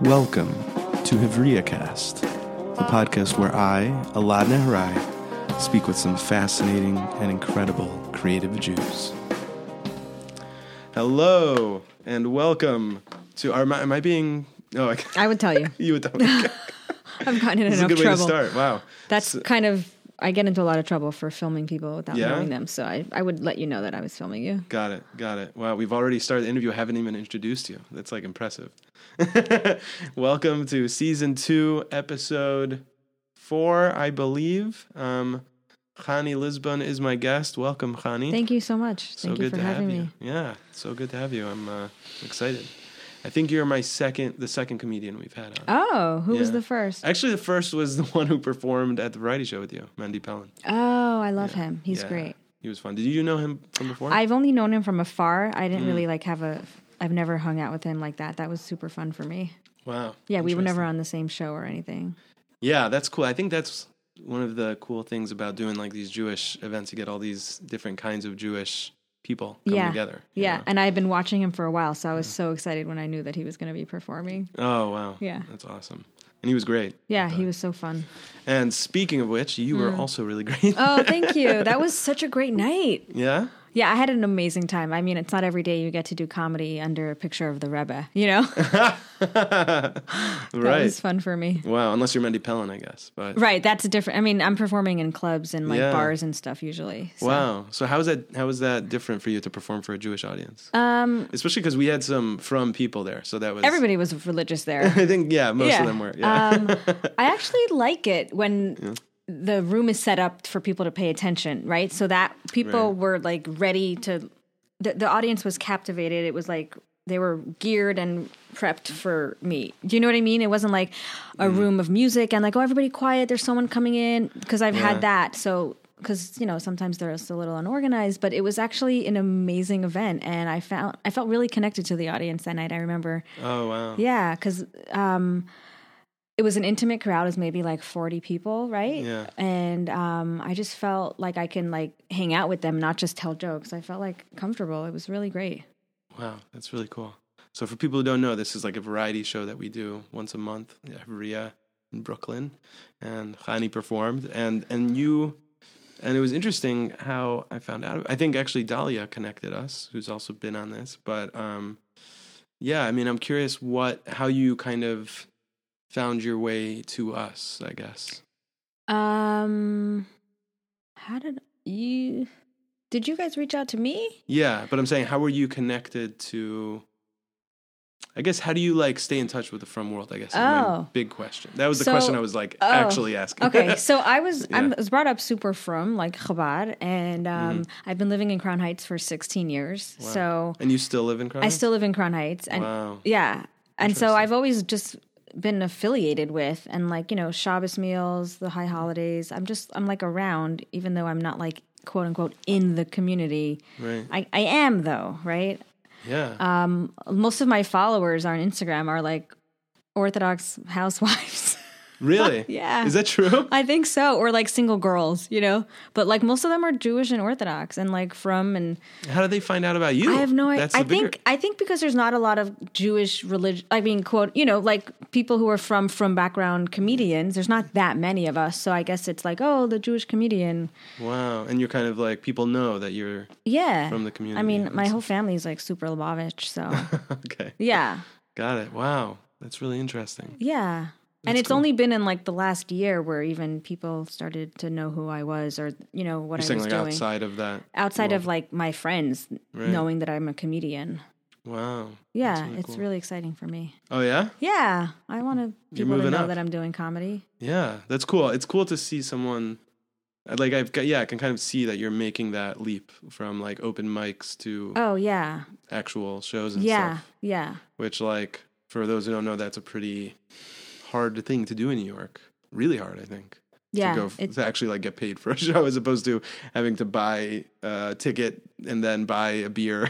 Welcome to Hevria Cast, the podcast where I, Elad Nehorai, speak with some fascinating and incredible creative Jews. Hello and welcome to our. Am I, am I being? Oh, I, I would tell you. you would tell me. I've gotten in This is a enough good way to trouble. start. Wow. That's So- kind of I get into a lot of trouble for filming people without Yeah? knowing them. So I, I would let you know that I was filming you. Got it. Got it. Wow, we've already started the interview. I haven't even introduced you. That's like impressive. Welcome to season two, episode four, I believe. Um, Khani Lisbon is my guest. Welcome, Khani. Thank you so much. so Thank you good for to having have me. you. Yeah, so good to have you. I'm uh, excited. I think you're my second, the second comedian we've had on. Oh, who was the first? Actually, the first was the one who performed at the variety show with you, Mendy Pellin. Oh, I love him. He's Yeah, great. He was fun. Did you know him from before? I've only known him from afar. I Mm. didn't really like have a. I've never hung out with him like that. That was super fun for me. wow. Yeah, we were never on the same show or anything. Yeah, that's cool. I think that's one of the cool things about doing like these Jewish events. You get all these different kinds of Jewish people coming Yeah. together. Yeah, know? and I've been watching him for a while, so I was so excited when I knew that he was going to be performing. Oh wow. Yeah. That's awesome. And he was great. Yeah, he was so fun. And speaking of which, you were mm. also really great. Oh, thank you. That was such a great night. yeah. Yeah, I had an amazing time. I mean, it's not every day you get to do comedy under a picture of the Rebbe, you know? that right. was fun for me. Wow. Unless you're Mendy Pellin, I guess. But Right, that's a different. I mean, I'm performing in clubs and like Yeah. bars and stuff usually. so- wow. So how is that? How is that different for you to perform for a Jewish audience? Um, Especially because we had some frum people there, so that was everybody was religious there. I think yeah, most yeah. of them were. Yeah. um, I actually like it when the room is set up for people to pay attention, right? So that people Right. were like ready to. The, the audience was captivated. It was like they were geared and prepped for me. Do you know what I mean? It wasn't like a Mm. room of music and like, oh, everybody quiet. There's someone coming in because I've Yeah. had that. So because you know sometimes they're just a little unorganized, but it was actually an amazing event, and I found I felt really connected to the audience that night. I remember. oh wow. Yeah, because um, it was an intimate crowd. Was maybe like forty people, right? Yeah. And um, I just felt like I can like hang out with them, not just tell jokes. I felt like comfortable. It was really great. Wow, that's really cool. So for people who don't know, this is like a variety show that we do once a month at Ria in Brooklyn, and Khani performed, and and you, and it was interesting how I found out. I think actually Dahlia connected us, who's also been on this, but um, yeah, I mean, I'm curious what how you kind of found your way to us. I guess. Um, how did you? Did you guys reach out to me? Yeah, but I'm saying, how were you connected to? I guess how do you like stay in touch with the frum world? I guess Oh. big question. That was the So- question I was like oh, actually asking. Okay, so I was I was brought up super frum like Chabad, and um, Mm-hmm. I've been living in Crown Heights for 16 years. So and you still live in Crown? Heights? I still live in Crown Heights, and Wow. yeah, and so I've always just been affiliated with, and like you know, Shabbos meals, the high holidays. I'm just I'm like around, even though I'm not like quote unquote in the community. Right. I I am though, right? Yeah. Um, most of my followers on Instagram are like Orthodox housewives. really? yeah. Is that true? I think so, or like single girls, you know. But like most of them are Jewish and Orthodox, and like frum and How did they find out about you? I have no idea. I bigger- think I think because there's not a lot of Jewish religion. I mean, quote, you know, like people who are from from background comedians. There's not that many of us, so I guess it's like, oh, the Jewish comedian. Wow. And you're kind of like people know that you're Yeah, From the community. I mean, my whole family is like super Lubavitch, so okay. yeah, Got it. Wow. That's really interesting. yeah. And it's only been in like the last year where even people started to know who I was, or you know what You're I saying was like doing outside of that. outside world. of like my friends Right. knowing that I'm a comedian. Wow. Yeah, really it's cool. really exciting for me. Oh yeah? Yeah, I want to people to know up. that I'm doing comedy. Yeah, that's cool. It's cool to see someone uh, like I've got yeah, I can kind of see that you're making that leap from like open mics to Oh yeah, actual shows and yeah, stuff. yeah. Which like for those who don't know, that's a pretty hard thing to do in New York. Really hard, I think. Yeah, to go f- to actually like get paid for a show as opposed to having to buy a ticket and then buy a beer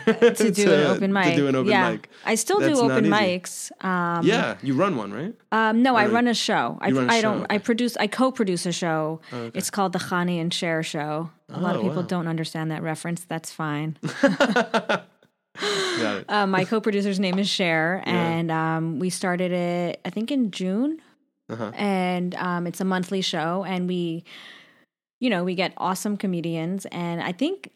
to do an open mic. To do an open yeah. mic. I still That's do open mics. Um, Yeah, you run one, right? Um, no, I Or- run a show. I, run a I show, don't. okay. I produce. I co-produce a show. okay. It's called the Khani and Cher Show. A lot Oh, of people wow. don't understand that reference. That's fine. Uh, my co-producer's name is Cher, and um, we started it I think in June, Uh-huh. and um, it's a monthly show, and we, you know, we get awesome comedians, and I think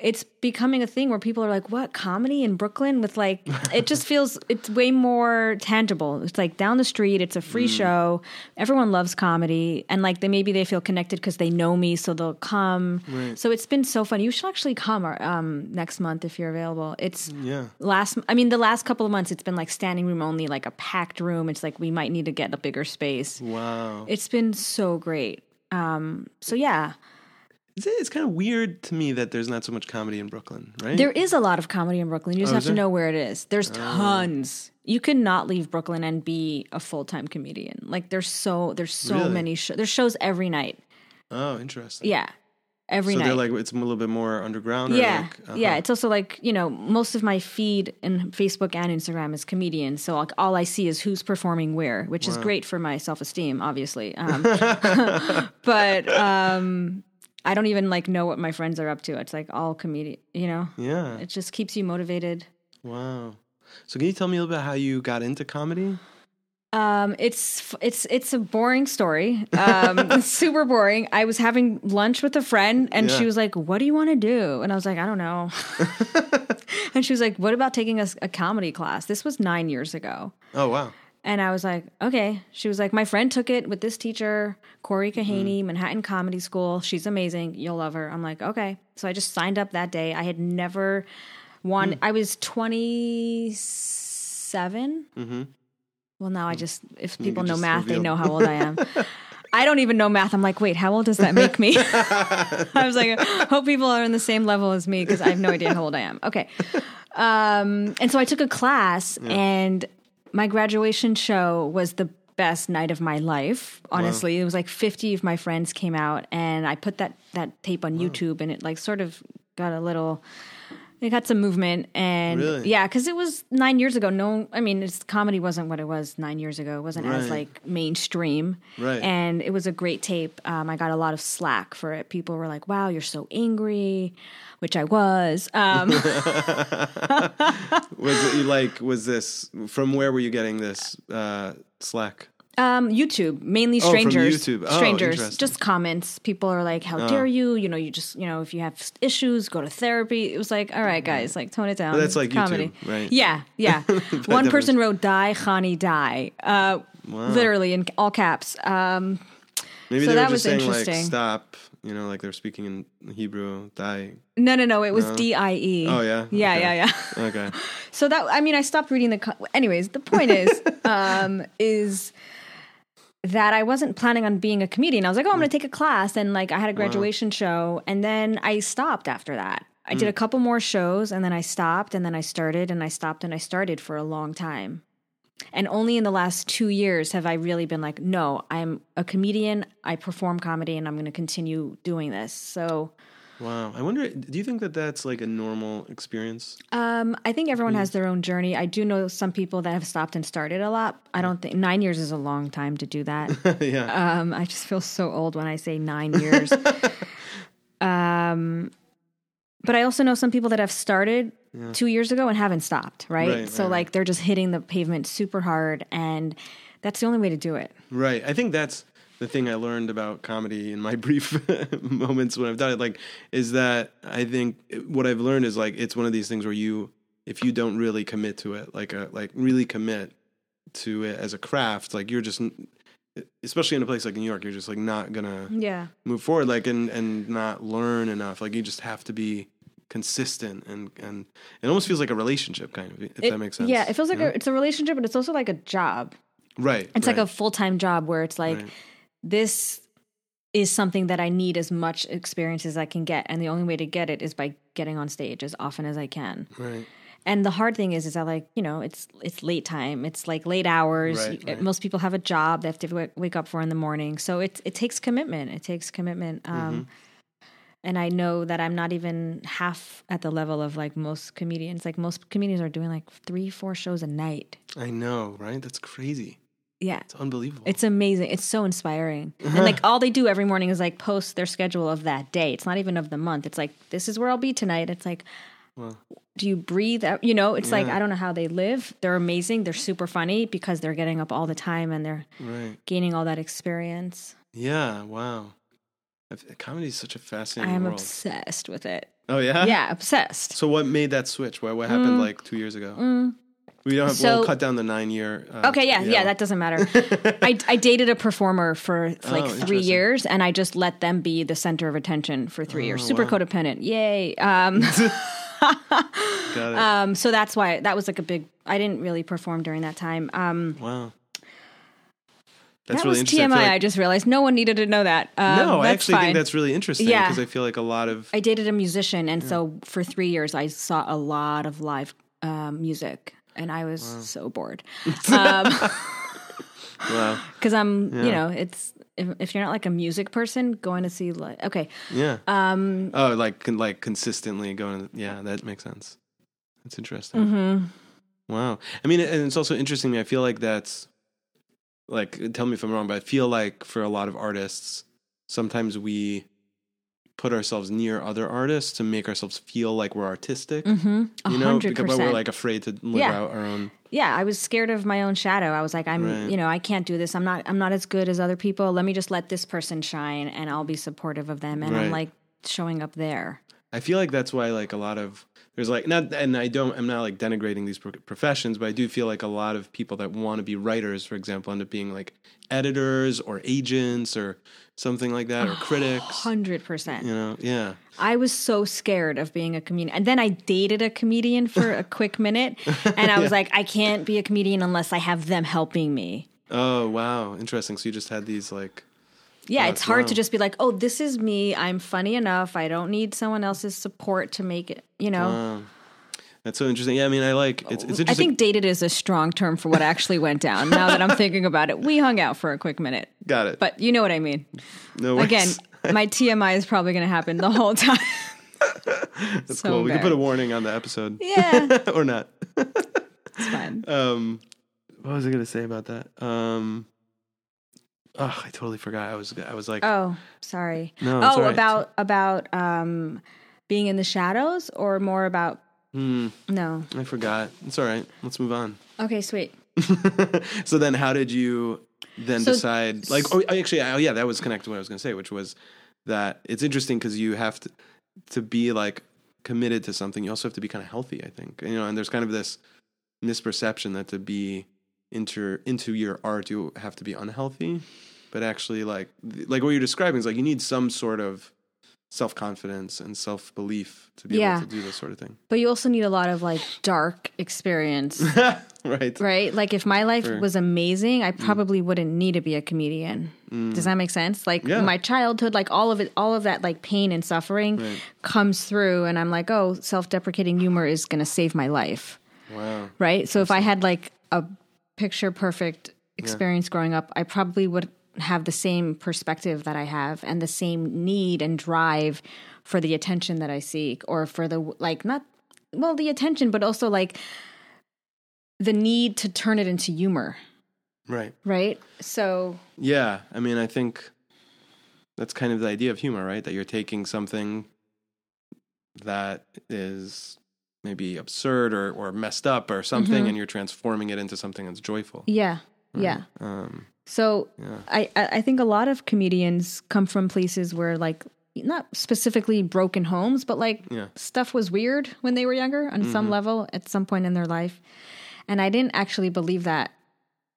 it's becoming a thing where people are like, "What comedy in Brooklyn?" With like, it just feels it's way more tangible. It's like down the street. It's a free Mm. show. Everyone loves comedy, and like they maybe they feel connected because they know me, so they'll come. Right. So it's been so fun. You should actually come or, um, next month if you're available. It's Yeah. last i mean the last couple of months it's been like standing room only like a packed room it's like we might need to get a bigger space Wow. it's been so great um so yeah It's, it's kind of weird to me that there's not so much comedy in Brooklyn, right? there is a lot of comedy in brooklyn. You just Oh, have to know where it is. There's tons. You cannot leave brooklyn and be a full-time comedian. Like there's so there's so Really? many shows there's shows every night. Oh, interesting. yeah. Every so night. they're like it's a little bit more underground. Or yeah. like, uh-huh. yeah. It's also like you know most of my feed in facebook and instagram is comedians so like all i see is who's performing where which is great for my self-esteem obviously. Um, but um i don't even like know what my friends are up to it's like all comedian you know Yeah. it just keeps you motivated Wow. So can you tell me a little bit how you got into comedy? Um, it's it's it's a boring story. Um, super boring. I was having lunch with a friend, and she was like, "What do you want to do?" And I was like, "I don't know." and she was like, "What about taking a, a comedy class?" This was nine years ago, Oh wow. And I was like, "Okay." She was like, "My friend took it with this teacher, Corey Kahaney, Manhattan Comedy School. She's amazing. You'll love her." I'm like, "Okay." So I just signed up that day. I had never won. I was 27. Mm-hmm. Well, now I just, if people know math, they know how old I am. I don't even know math. I'm like, wait, how old does that make me? I was like, hope people are in the same level as me because I have no idea how old I am. Okay. Um, and so I took a class, and my graduation show was the best night of my life. Honestly, it was like 50 of my friends came out, and I put that that tape on YouTube, and it like sort of got a little. It got some movement, and Really? yeah, because it was nine years ago. No, I mean, it's comedy wasn't what it was nine years ago. It wasn't as like mainstream, Right. And it was a great tape. Um, I got a lot of slack for it. People were like, "Wow, you're so angry," which I was. Um, Was it like? Was this from where were you getting this uh, Slack? Um, YouTube, mainly from strangers. YouTube. Oh, strangers, just comments. People are like, "How dare you?" You know, you just, you know, if you have issues, go to therapy. It was like, all right, guys, like tone it down. But that's like comedy. YouTube, right? Yeah, yeah. One person wrote "Die, Khani, die," uh, literally in all caps. Um, Maybe So they that were was just saying like interesting. stop. You know, like they're speaking in Hebrew. Die. no, no, no. It was D I E. Oh yeah. Yeah, Okay. yeah, yeah. Okay. So that I mean, I stopped reading the. Co- Anyways, the point is, um, is that I wasn't planning on being a comedian. I was like, oh, I'm going to mm. take a class, and like I had a graduation show, and then I stopped after that. I did mm. a couple more shows, and then I stopped, and then I started, and I stopped, and I started for a long time. And only in the last two years have I really been like, no, I'm a comedian. I perform comedy, and I'm going to continue doing this. So. Wow. I wonder. Do you think that that's like a normal experience? Um, I think everyone has their own journey. I do know some people that have stopped and started a lot. I don't think nine years is a long time to do that. yeah. um, I just feel so old when I say nine years. um, but I also know some people that have started two years ago and haven't stopped. Right. Right, so right, like they're just hitting the pavement super hard, and that's the only way to do it. Right. I think that's the thing I learned about comedy in my brief moments when I've done it. Like, is that I think what I've learned is like it's one of these things where you, if you don't really commit to it, like a like really commit to it as a craft, like you're just, especially in a place like New York, you're just like not gonna Yeah. move forward, like and and not learn enough. Like you just have to be consistent and and it almost feels like a relationship kind of if It- that makes sense. Yeah, it feels like a, it's a relationship, but it's also like a job. right. It's like a full time job where it's like right. This is something that I need as much experience as I can get, and the only way to get it is by getting on stage as often as I can. right. And the hard thing is, is that like you know, it's it's late time, it's like late hours. Right, right. Most people have a job they have to wake, wake up for in the morning, so it it takes commitment. It takes commitment. Um, Mm-hmm. And I know that I'm not even half at the level of like most comedians. Like most comedians are doing like three, four shows a night. I know, right? That's crazy. Yeah, It's unbelievable. It's amazing. It's so inspiring. And like all they do every morning is like post their schedule of that day. It's not even of the month. It's like this is where I'll be tonight. It's like Well, do you breathe out? You know, it's like I don't know how they live. They're amazing. They're super funny because they're getting up all the time and they're right. gaining all that experience. Yeah. Wow. Comedy is such a fascinating I am world. obsessed with it. oh yeah. yeah, obsessed. So what made that switch? What what happened Mm. like two years ago? We don't have. So- we'll cut down the nine year. Uh, Okay, yeah, yeah, that doesn't matter. I, I dated a performer for like Oh, three years, and I just let them be the center of attention for three years. Super wow. codependent, yay! Um, Got it. um, so that's why that was like a big. I didn't really perform during that time. Um, wow. That's that really was interesting. TMI. I feel I, just realized no one needed to know that. Um, no, I actually fine. think that's really interesting Yeah. because I feel like a lot of I dated a musician, and so for three years I saw a lot of live um, music, and I was so bored. wow, Because I'm, you know, it's if, if you're not like a music person, going to see like okay, yeah. Um. Oh, like like consistently going. Yeah, that makes sense. That's interesting. Mm-hmm. Wow. I mean, and it's also interesting to me. I feel like that's like, tell me if I'm wrong, but I feel like for a lot of artists, sometimes we put ourselves near other artists to make ourselves feel like we're artistic. Mm-hmm. You know, because but we're like afraid to live Yeah. out our own. Yeah, I was scared of my own shadow. I was like, I'm, Right. you know, I can't do this. I'm not, I'm not as good as other people. Let me just let this person shine, and I'll be supportive of them. And Right. I'm like showing up there. I feel like that's why like a lot of there's like not and I don't I'm not like denigrating these professions, but I do feel like a lot of people that want to be writers, for example, end up being like editors or agents or something like that or critics. Hundred percent. You know, yeah. I was so scared of being a comedian. And then I dated a comedian for a quick minute. And I was like, I can't be a comedian unless I have them helping me. Oh wow, interesting. So you just had these like Yeah, That's it's hard to just be like, oh, this is me. I'm funny enough. I don't need someone else's support to make it, you know? wow. That's so interesting. Yeah, I mean, I like it's it's I think dated is a strong term for what actually went down. Now that I'm thinking about it, we hung out for a quick minute, Got it. but you know what I mean. no worries. Again, my TMI is probably going to happen the whole time. that's so cool. We can put a warning on the episode Yeah, or not. it's fine. Um, what was I going to say about that? Um, oh, I totally forgot. I was I was like, Oh, sorry. No, it's oh, right. about about um being in the shadows or more about hmm, no. I forgot. It's all right. Let's move on. Okay, sweet. so then, how did you then So- decide? Like, oh, actually, oh yeah, that was connected to what I was going to say, which was that it's interesting because you have to to be like committed to something. You also have to be kind of healthy. I think you know, and there's kind of this misperception that to be into into your art, you have to be unhealthy. But actually, like like what you're describing is like you need some sort of self confidence and self belief to be Yeah. able to do this sort of thing, But you also need a lot of like dark experience, right? right? Like if my life Sure. was amazing, I mm. probably wouldn't need to be a comedian. Mm. Does that make sense? Like Yeah. my childhood, like all of it, all of that like pain and suffering Right. comes through and I'm like, "Oh, self-deprecating humor is going to save my life." Wow. right? So if I had like a picture perfect experience growing up, I probably would have the same perspective that I have and the same need and drive for the attention that I seek or for the like not well the attention but also like the need to turn it into humor, Right. right? So Yeah, I mean, I think that's kind of the idea of humor, right? That you're taking something that is maybe absurd or, or messed up or something, Mm-hmm. and you're transforming it into something that's joyful. yeah, yeah. Um, So Yeah. I I think a lot of comedians come from places where like not specifically broken homes, but like Yeah. stuff was weird when they were younger on some level at some point in their life. And I didn't actually believe that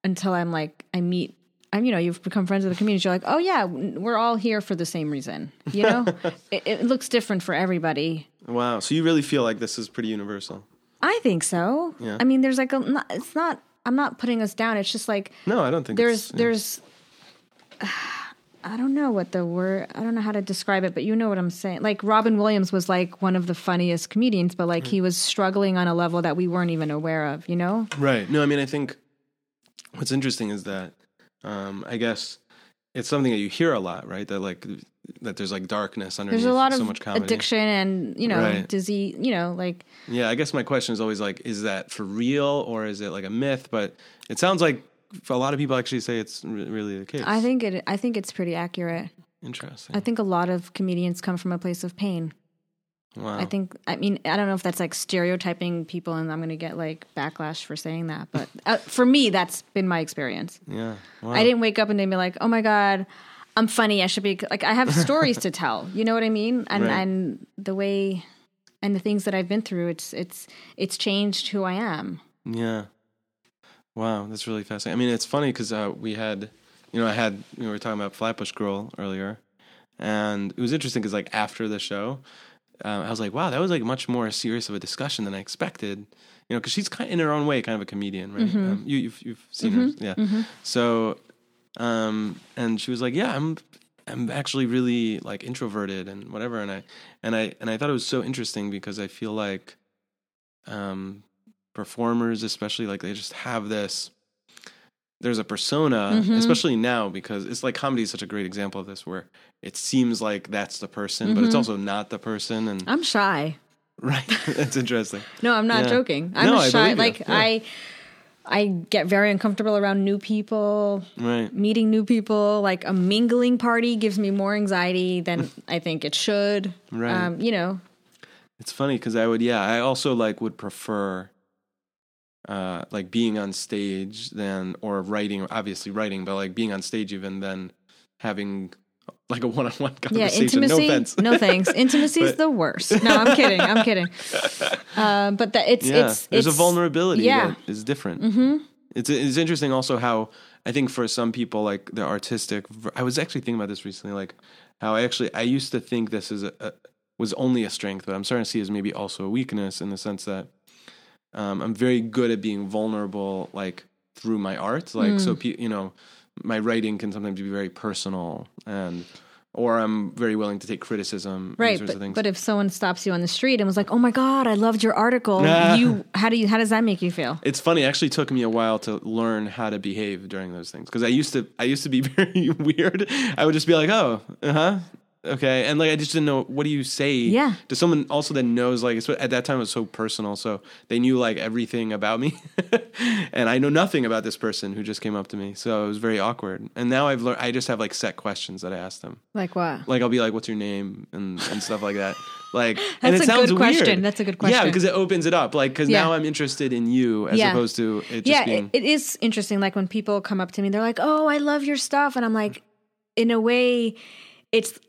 until I'm like I meet I'm you know you've become friends with the community. You're like oh yeah we're all here for the same reason. You know it, it looks different for everybody. Wow. So you really feel like this is pretty universal? I think so. Yeah. I mean there's like a it's not I'm not putting us down. It's just like No, I don't think there's it's, yeah. there's I don't know what the word I don't know how to describe it, but you know what I'm saying. Like Robin Williams was like one of the funniest comedians, but like he was struggling on a level that we weren't even aware of, you know? Right. No, I mean, I think what's interesting is that um, I guess it's something that you hear a lot, right? That like that there's like darkness underneath There's a lot so of much comedy. addiction and, you know, Right. disease, you know, like Yeah, I guess my question is always like, is that for real or is it like a myth? But it sounds like a lot of people actually say it's really the case. I think it I think it's pretty accurate. interesting. I think a lot of comedians come from a place of pain. Wow. I think I mean I don't know if that's like stereotyping people and I'm going to get like backlash for saying that, but uh, for me that's been my experience. yeah. Wow. I didn't wake up and then be like, "Oh my god, I'm funny. I should be like I have stories to tell." You know what I mean? And Right. and the way and the things that I've been through, it's it's it's changed who I am. Yeah. Wow, that's really fascinating. I mean, it's funny because uh, we had, you know, I had, you know, we were talking about Flatbush Girl earlier, and it was interesting because, like, after the show, um, I was like, wow, that was like much more serious of a discussion than I expected. You know, because she's kind of, in her own way, kind of a comedian, right? Um, you, you've you've seen her, yeah. So, um, and she was like, yeah, I'm. I'm actually really like introverted and whatever, and I and I and I thought it was so interesting because I feel like um, performers, especially like they just have this. There's a persona, especially now, because it's like comedy is such a great example of this, where it seems like that's the person, but it's also not the person, and I'm shy. right, that's interesting. No, I'm not Yeah. joking. I'm No, shy. you. Like Yeah. I I get very uncomfortable around new people, Right, meeting new people. Like a mingling party gives me more anxiety than I think it should. Right. Um, you know, it's funny because I would, yeah, I also like would prefer. Uh, like being on stage than or writing obviously writing but like being on stage even than having like a one-on-one yeah, conversation intimacy. no offense no thanks. Intimacy is the worst. No, I'm kidding. I'm kidding. Um, but that it's yeah, it's there's it's, a vulnerability yeah. that is different. Mm-hmm. It's it's interesting also how I think for some people like the artistic. I was actually thinking about this recently, like how I actually I used to think this is a, a was only a strength, but I'm starting to see as maybe also a weakness in the sense that um, I'm very good at being vulnerable, like through my art. Like Mm. so, pe- you know, my writing can sometimes be very personal and. Or I'm very willing to take criticism, Right, but, things. but if someone stops you on the street and was like, "Oh my god, I loved your article," Nah. you how do you how does that make you feel? It's funny. It actually took me a while to learn how to behave during those things because I used to. I used to be very weird. I would just be like, "Oh, uh huh, okay," and like I just didn't know what do you say. Yeah. To someone also that knows like it's, at that time it was so personal, so they knew like everything about me, and I know nothing about this person who just came up to me. So it was very awkward. And now I've learned. I just have like set questions that I ask them. Like what? Like I'll be like, "What's your name?" and and stuff like that. Like, and it a sounds good question. weird. That's a good question. Yeah, because it opens it up. Like, because Yeah. now I'm interested in you as Yeah. opposed to it just yeah, being. it, it is interesting. Like when people come up to me, they're like, "Oh, I love your stuff," and I'm like, in a way, it's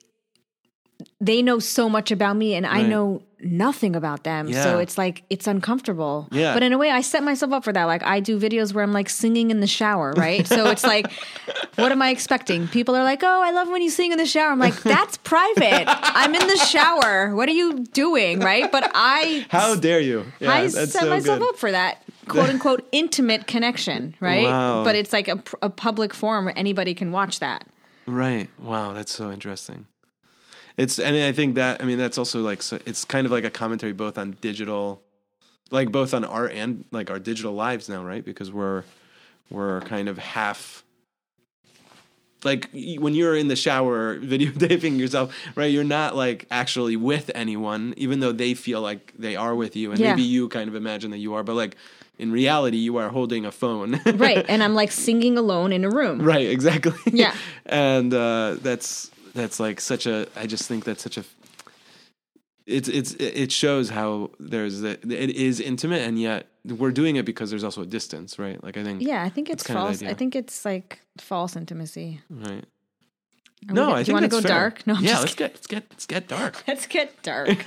they know so much about me, and I know nothing about them. Yeah. So it's like it's uncomfortable. Yeah. But in a way, I set myself up for that. Like I do videos where I'm like singing in the shower, right? so it's like, what am I expecting? People are like, "Oh, I love when you sing in the shower." I'm like, "That's private. I'm in the shower. What are you doing?" Right? But I How dare you? Yeah, I set so myself good. up for that quote unquote intimate connection, right? Wow. But it's like a, a public forum where anybody can watch that. Right. Wow, that's so interesting. It's and I think that I mean that's also like so it's kind of like a commentary both on digital like both on art and like our digital lives now, right? Because we're we're kind of half like when you're in the shower videotaping yourself, right? You're not like actually with anyone, even though they feel like they are with you, and Yeah. maybe you kind of imagine that you are, but like in reality, you are holding a phone, Right. and I'm like singing alone in a room. Right, exactly. Yeah. and uh, that's that's like such a. I just think that's such a. It's it's it shows how there's a, it is intimate and yet we're doing it because there's also a distance, right? Like I think Yeah, I think it's That's kind of the false. I think it's like false intimacy. right. Are no, we, I do think you want to go fair. dark? No, I'm yeah, just let's get let's get let's get dark. Let's get dark.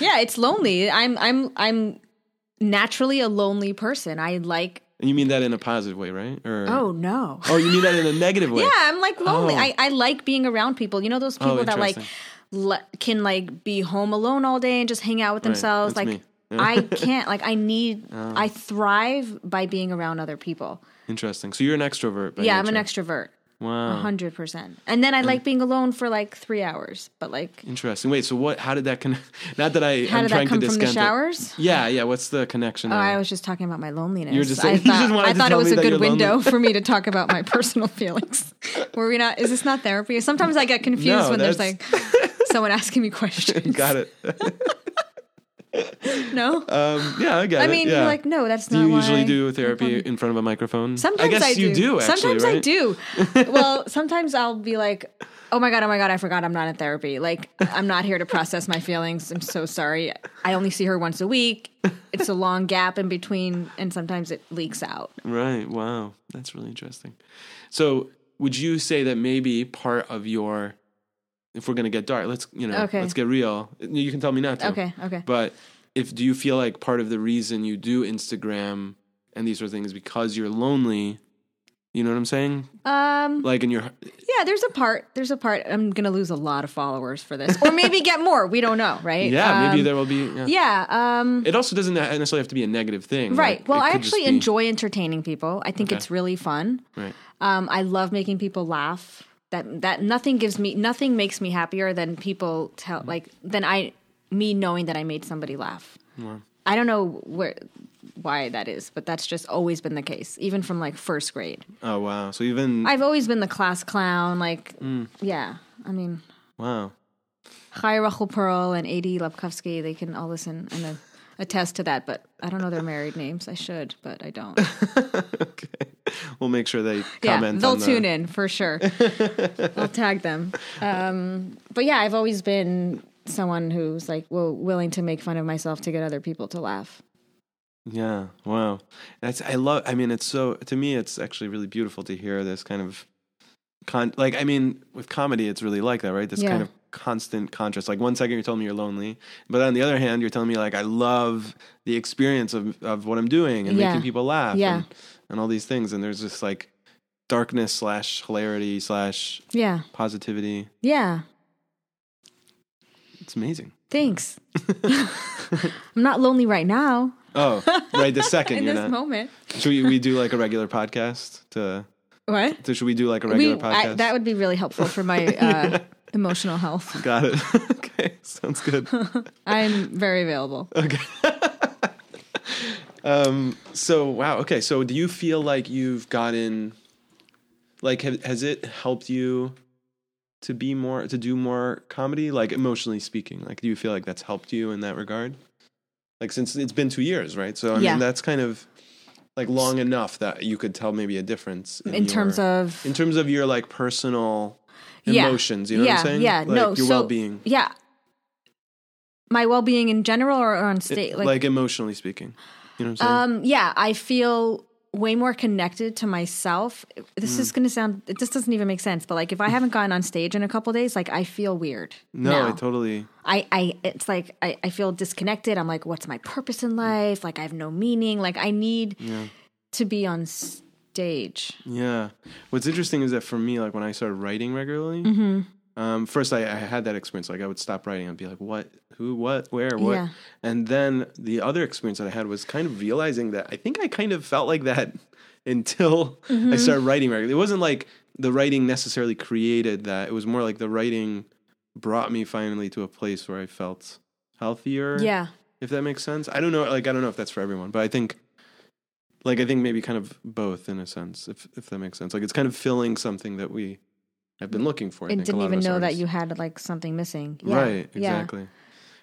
yeah, it's lonely. I'm I'm I'm naturally a lonely person. I like And you mean that in a positive way, right? Or Oh no. oh, you mean that in a negative way? Yeah, I'm like lonely. Oh. I, I like being around people. You know those oh, people that like le- can like be home alone all day and just hang out with themselves. that's Like. Oh. I can't. Like I need. Oh. I thrive by being around other people. Interesting. So you're an extrovert. Yeah, I'm an extrovert. Wow. hundred percent. And then I like being alone for like three hours. But like, Interesting. Wait. So what? How did that connect? Not that I. how I'm did trying that come to from the discount it. showers? Yeah, yeah. What's the connection? Oh, there? I was just talking about my loneliness. You were just I thought, just I to thought it was a good window lonely. for me to talk about my personal feelings. Were we not? Is this not therapy? Sometimes I get confused No, when there's like someone asking me questions. Got it. No, Um, yeah, I get I it. mean, yeah. you're like, no, that's do not. you why usually do therapy in front of a microphone? Sometimes I guess I you do. Actually, sometimes right? I do. well, sometimes I'll be like, oh my god, oh my god, I forgot I'm not in therapy. Like I'm not here to process my feelings. I'm so sorry. I only see her once a week. It's a long gap in between, and sometimes it leaks out. Right. Wow. That's really interesting. So, would you say that maybe part of your, if we're gonna get dark, let's you know, Okay. let's get real. You can tell me not to. Okay, okay. But if do you feel like part of the reason you do Instagram and these sort of things is because you're lonely? You know what I'm saying? Um, Like in your yeah, there's a part. There's a part. I'm gonna lose a lot of followers for this, or maybe get more. We don't know, right? yeah, maybe Um, there will be. Yeah. Yeah. Um, It also doesn't necessarily have to be a negative thing. right. Like, well, I actually enjoy entertaining people. I think Okay. it's really fun. Right. Um, I love making people laugh. That that nothing gives me nothing makes me happier than people tell like than I me knowing that I made somebody laugh. I don't know where why that is, but that's just always been the case, even from like first grade. Oh wow. So even I've always been the class clown. Like, Mm. yeah. I mean, wow. Chai Rachel Pearl and A.D. Lepkovsky, they can all listen and uh, attest to that. But I don't know their married names. I should, but I don't. okay. We'll make sure they yeah, comment. they'll on the- tune in for sure. I'll tag them. Um, but yeah, I've always been someone who's like, well, willing to make fun of myself to get other people to laugh. Yeah. Wow. That's I love. I mean, it's so to me, it's actually really beautiful to hear this kind of con. Like, I mean, with comedy, it's really like that, right? This Yeah. kind of constant contrast. Like one second you're telling me you're lonely, but on the other hand, you're telling me like I love the experience of of what I'm doing and Yeah. making people laugh. Yeah. And, and all these things, and there's this like darkness slash hilarity slash Yeah, positivity. yeah. It's amazing. Thanks. I'm not lonely right now Oh, right. The second in this not. moment. Should we, we do like a regular podcast to? What? So should we do like a We, regular I, podcast? that would be really helpful for my uh, emotional health. Got it. okay, sounds good. I'm very available. Okay. um. So wow. Okay. So do you feel like you've gotten, like, have, has it helped you to be more to do more comedy, like emotionally speaking? Like, do you feel like that's helped you in that regard? Like, since it's been two years, right? So I Yeah. mean, that's kind of like long enough that you could tell maybe a difference In terms your- of in terms of your like personal Yeah. emotions. You know yeah, what I'm saying? yeah, Like, no, your so, well-being. Yeah, my well-being in general or on state, like, like, emotionally speaking. You know what I'm saying? um, yeah, I feel way more connected to myself. This Mm. is going to sound. It just doesn't even make sense. But like, if I haven't gone on stage in a couple days, like I feel weird. no, now. I totally. I, I, it's like I, I feel disconnected. I'm like, what's my purpose in life? Like I have no meaning. Like I need Yeah. to be on stage. Yeah. What's interesting is that for me, like when I started writing regularly, Mm-hmm. um, first I, I had that experience. Like I would stop writing and be like, what, who, what, where, what? Yeah. And then the other experience that I had was kind of realizing that I think I kind of felt like that until Mm-hmm. I started writing regularly. It wasn't like the writing necessarily created that. It was more like the writing brought me finally to a place where I felt healthier. Yeah. if that makes sense. I don't know. Like I don't know if that's for everyone, but I think, like I think maybe kind of both in a sense, if if that makes sense. Like it's kind of filling something that we have been looking for. I And didn't even know that you had like something missing. Yeah. right exactly.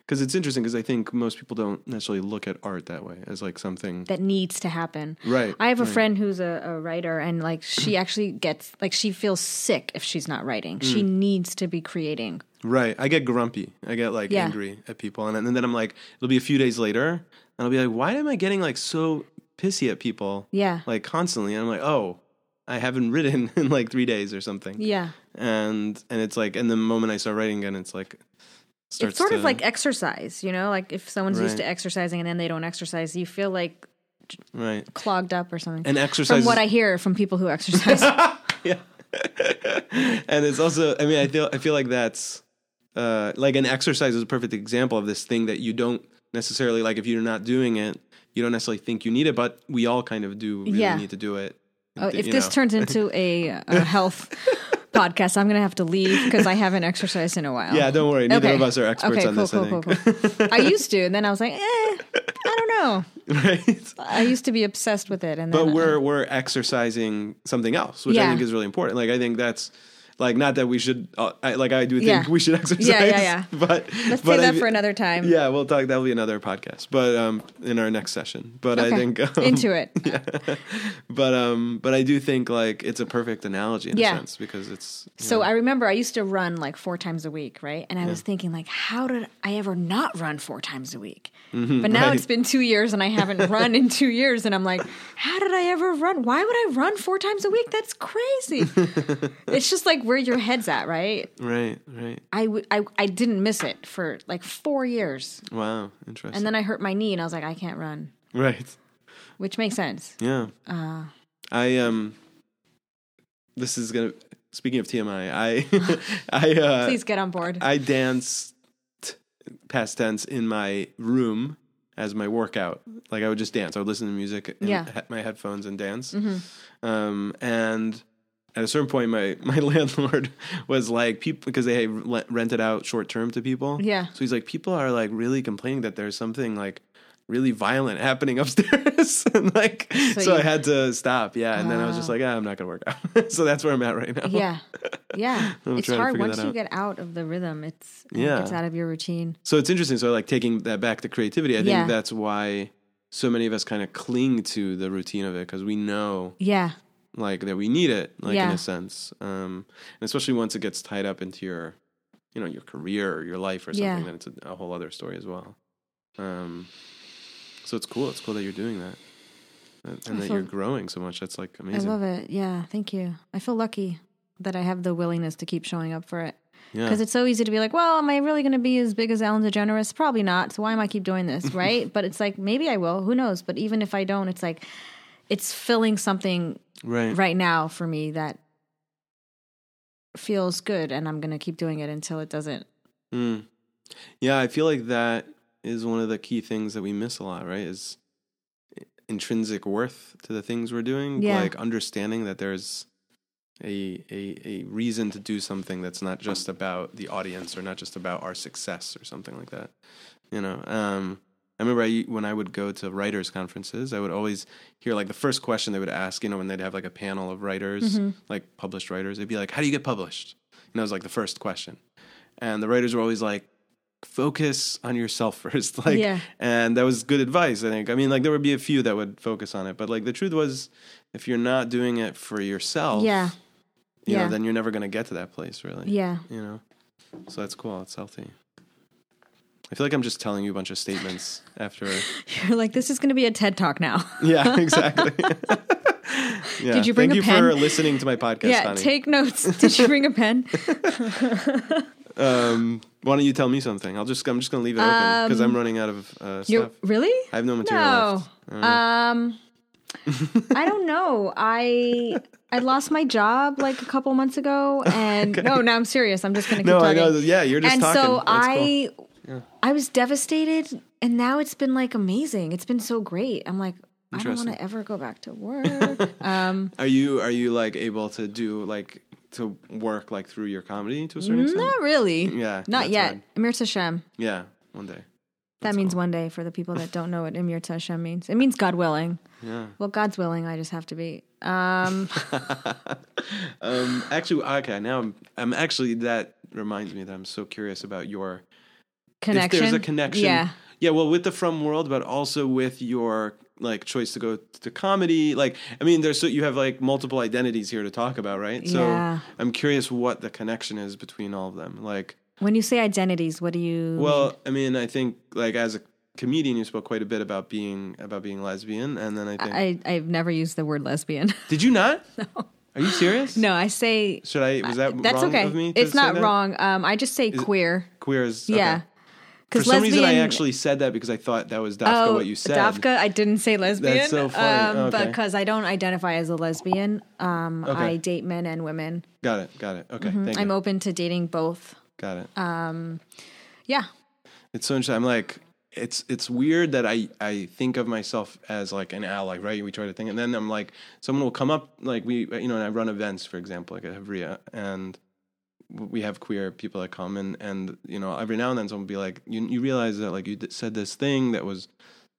Because it's interesting because I think most people don't necessarily look at art that way as like something That needs to happen. right. I have a right. friend who's a, a writer, and like she actually gets like she feels sick if she's not writing. She Mm. needs to be creating. Right. I get grumpy. I get like Yeah. angry at people, and, and then I'm like, it'll be a few days later, and I'll be like, why am I getting like so pissy at people? Yeah. Like constantly, and I'm like, oh, I haven't written in like three days or something. Yeah. and and it's like and the moment I start writing again, it's like starts it's sort to, of like exercise, you know, like if someone's used to exercising and then they don't exercise, you feel like right clogged up or something. and exercise. from what I hear from people who exercise. yeah, and it's also I mean I feel I feel like that's uh like an exercise is a perfect example of this thing that you don't necessarily like if you're not doing it you don't necessarily think you need it but we all kind of do really Yeah. need to do it. Oh, if this know. turns into a, a health podcast, I'm going to have to leave because I haven't exercised in a while. yeah, don't worry. Neither Okay. of us are experts okay, on cool, this. cool, I cool, think. cool. I used to, and then I was like, eh, I don't know. right. I used to be obsessed with it, and but I- we're we're exercising something else, which I think is really important. Like I think that's like not that we should uh, I, like I do think Yeah. we should exercise. Yeah, yeah, yeah. But Let's but save I that for another time. Yeah, we'll talk. That'll be another podcast, but um, in our next session. But I Okay. think um, Into it. Yeah, but um, but I do think like it's a perfect analogy in Yeah. a sense because it's So know, I remember I used to run like four times a week, right? And I was thinking like, how did I ever not run four times a week? But now Mm-hmm, right. it's been two years and I haven't run in two years, and I'm like, how did I ever run? Why would I run four times a week? That's crazy. it's just like where your head's at, right? right, right. I, w- I I didn't miss it for like four years, Wow, interesting. and then I hurt my knee, and I was like, I can't run, right. which makes sense. Yeah. Uh, I um this is gonna speaking of TMI, I I uh please get on board. I danced past tense in my room as my workout. Like I would just dance. I would listen to music in Yeah. Mm-hmm. he- my headphones and dance. Um and at a certain point, my, my landlord was like, people, because they had rented out short term to people. Yeah. So he's like, people are like really complaining that there's something like really violent happening upstairs. and like, so, So I had to stop. Yeah. And then I was just like, ah, I'm not going to work out. so that's where I'm at right now. yeah, yeah. It's hard once you get out of the rhythm. It's it Yeah. gets out of your routine. So it's interesting. So like taking that back to creativity, I think Yeah. that's why so many of us kind of cling to the routine of it because we know Yeah, like that we need it, like in a sense. Um, and especially once it gets tied up into your, you know, your career or your life or something, Yeah. then it's a, a whole other story as well. Um, so it's cool. It's cool that you're doing that, and, and I that feel- you're growing so much. That's like amazing. I love it. Yeah, thank you. I feel lucky that I have the willingness to keep showing up for it. Yeah, Because it's so easy to be like, well, am I really going to be as big as Ellen DeGeneres? Probably not. So why am I keep doing this, right? but it's like maybe I will. Who knows? But even if I don't, it's like it's filling something right. right now for me that feels good, and I'm going to keep doing it until it doesn't. Mm. Yeah, I feel like that is one of the key things that we miss a lot, right? Is intrinsic worth to the things we're doing. Yeah. Like understanding that there's a, a a reason to do something that's not just about the audience or not just about our success or something like that. You know, um, I remember I, when I would go to writers conferences, I would always hear like the first question they would ask, you know, when they'd have like a panel of writers, Mm-hmm. like published writers, they'd be like, "How do you get published?" And that was like the first question, and the writers were always like, "Focus on yourself first. like, Yeah. and that was good advice. I think. I mean, like there would be a few that would focus on it, but like the truth was, if you're not doing it for yourself, Yeah. you Yeah. know, then you're never going to get to that place, really. Yeah. You know, so that's cool. It's healthy. I feel like I'm just telling you a bunch of statements after. You're like, this is going to be a TED talk now. Yeah, exactly. yeah. Did you bring Thank a you for listening to my podcast, yeah, honey. take notes. Did you bring a pen? um, why don't you tell me something? I'll just I'm just gonna leave it open because I'm running out of uh, You stuff. really? I have no material No. left. Uh, Um, I don't know. I I lost my job like a couple months ago, and no, no, I'm serious. I'm just gonna keep no, I talking. know. Yeah, you're just and talking. so That's I cool. I was devastated, and now it's been like amazing. It's been so great. I'm like, I don't want to ever go back to work. um, Are you are you like able to do like to work like through your comedy to a certain extent? not really. Yeah, not yet. hard. Amir Tashem. Yeah, one day. That means one day for the people that don't know what Amir Tashem means. It means God willing. Yeah. Well, God's willing. I just have to be. Um, Um. Actually, okay. Now I'm. I'm actually. That reminds me that I'm so curious about your connection. If there's a connection. Yeah. Yeah. Well, with the Frum World, but also with your like choice to go to comedy. Like, I mean, there's so you have like multiple identities here to talk about, right? So Yeah. I'm curious what the connection is between all of them. Like, When you say identities, what do you? well, I mean, I think like as a comedian, you spoke quite a bit about being about being lesbian, and then I think I I've never used the word lesbian. did you not? No. Are you serious? no, I say Should I? Was that that's wrong okay. of me? to It's not wrong. Um, I just say queer. Queer is Yeah. For some lesbian. reason, I actually said that because I thought that was Dafka oh, what you said. Dafka, I didn't say lesbian. That's so funny. Um, Okay. Because I don't identify as a lesbian. Um, Okay. I date men and women. Got it. Got it. Okay. Thank I'm you. open to dating both. Got it. Yeah. It's so interesting. I'm like, it's it's weird that I I think of myself as like an ally, right? We try to think, and then I'm like, someone will come up, like we, you know, and I run events, for example, like at Hevria, and we have queer people that come, and and you know, every now and then someone will be like, you you realize that like you said this thing that was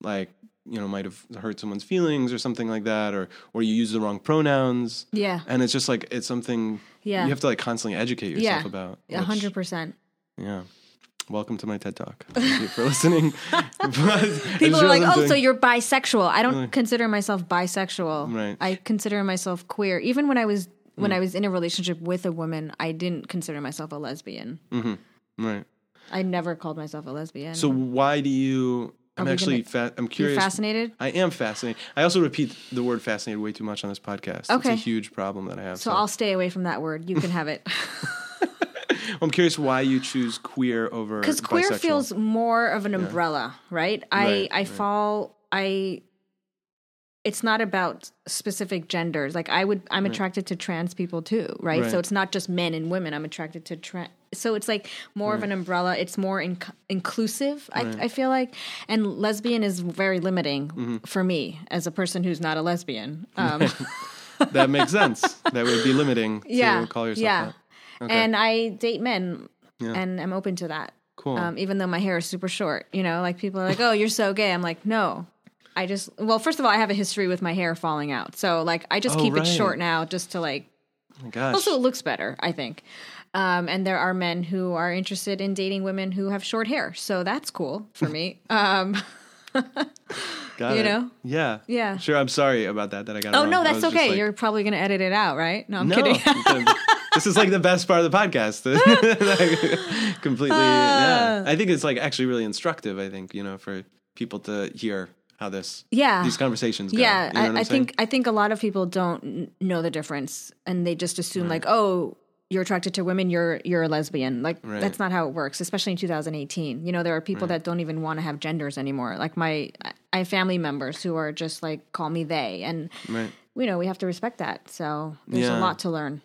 like you know might have hurt someone's feelings or something like that, or or you use the wrong pronouns. Yeah. and it's just like it's something. Yeah. you have to like constantly educate yourself Yeah. about. A hundred percent. Yeah. Welcome to my TED Talk. Thank you for listening. But People are like, "Oh, so you're bisexual." I don't consider myself bisexual. Right. I consider myself queer. Even when I was When mm. I was in a relationship with a woman, I didn't consider myself a lesbian. Mm-hmm. right. I never called myself a lesbian. So why do you? I'm actually fa- I'm you're curious. fascinated. I am fascinated. I also repeat the word fascinated way too much on this podcast. Okay. It's a huge problem that I have. So I'll stay away from that word. You can have it. I'm curious why you choose queer over because queer feels more of an umbrella right i Right, i right. fall i it's not about specific genders like i would i'm attracted to trans people too right? Right. so it's not just men and women i'm attracted to trans so it's like more of an umbrella it's more inc- inclusive I, I feel like and lesbian is very limiting Mm-hmm. for me as a person who's not a lesbian um, that makes sense. that would be limiting to yeah call yourself yeah that. and i date men Yeah. and i'm open to that Cool. um, even though my hair is super short. You know, like people are like, "Oh, you're so gay." I'm like, "No, I just well, first of all, I have a history with my hair falling out, so like I just Oh, keep right. it short now, just to like. oh gosh. Also, it looks better, I think. Um, and there are men who are interested in dating women who have short hair, so that's cool for me. Um, Got you it. know? Yeah. Yeah. Sure. I'm sorry about that. That I got. oh wrong. no, that's okay. like- You're probably going to edit it out, right? No, I'm no. kidding. this is like the best part of the podcast. Like, completely. yeah. I think it's like actually really instructive. I think you know for people to hear how this yeah, these conversations go. Yeah, You know I, I think I think a lot of people don't know the difference, and they just assume like, oh, you're attracted to women, you're you're a lesbian. Like Right. that's not how it works, especially in 2018. You know, there are people that don't even want to have genders anymore. Like my, I- have family members who are just like call me they, and Right. you know we have to respect that. So there's Yeah. a lot to learn.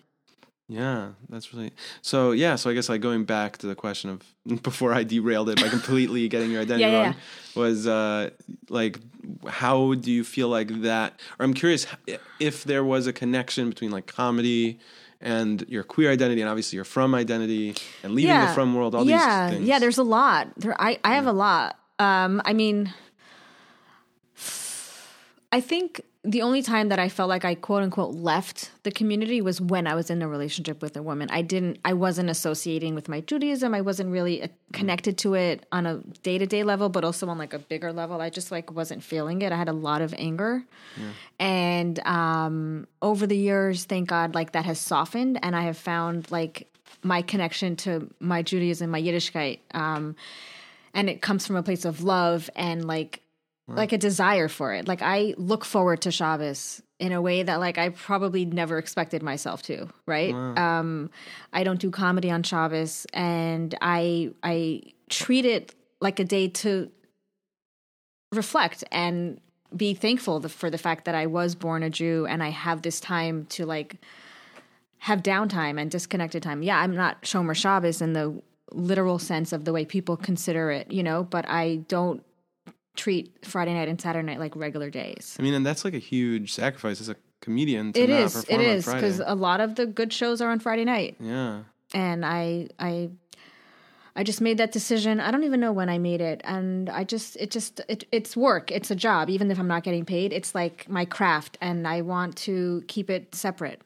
Yeah, that's really so. Yeah, so I guess like going back to the question of before I derailed it by completely getting your identity Yeah, yeah, wrong was uh, like how do you feel like that? Or I'm curious if there was a connection between like comedy and your queer identity, and obviously your frum identity and leaving the frum world. All yeah, these things. Yeah, there's a lot. There, I, I have a lot. Um, I mean, I think the only time that I felt like I quote unquote left the community was when I was in a relationship with a woman. I didn't, I wasn't associating with my Judaism. I wasn't really uh, connected to it on a day to day level, but also on like a bigger level. I just like wasn't feeling it. I had a lot of anger. And um, over the years, thank God, like that has softened, and I have found like my connection to my Judaism, my Yiddishkeit, um, and it comes from a place of love and like like a desire for it. Like I look forward to Shabbos in a way that like I probably never expected myself to. Right? Um, I don't do comedy on Shabbos, and I I treat it like a day to reflect and be thankful for the fact that I was born a Jew and I have this time to like have downtime and disconnected time. Yeah, I'm not Shomer Shabbos in the literal sense of the way people consider it, you know, but I don't treat Friday night and Saturday night like regular days. I mean, and that's like a huge sacrifice as a comedian. To It is, perform it on because a lot of the good shows are on Friday night, yeah. and I, I, I just made that decision. I don't even know when I made it, and I just, it just, it, it's work. It's a job, even if I'm not getting paid. It's like my craft, and I want to keep it separate.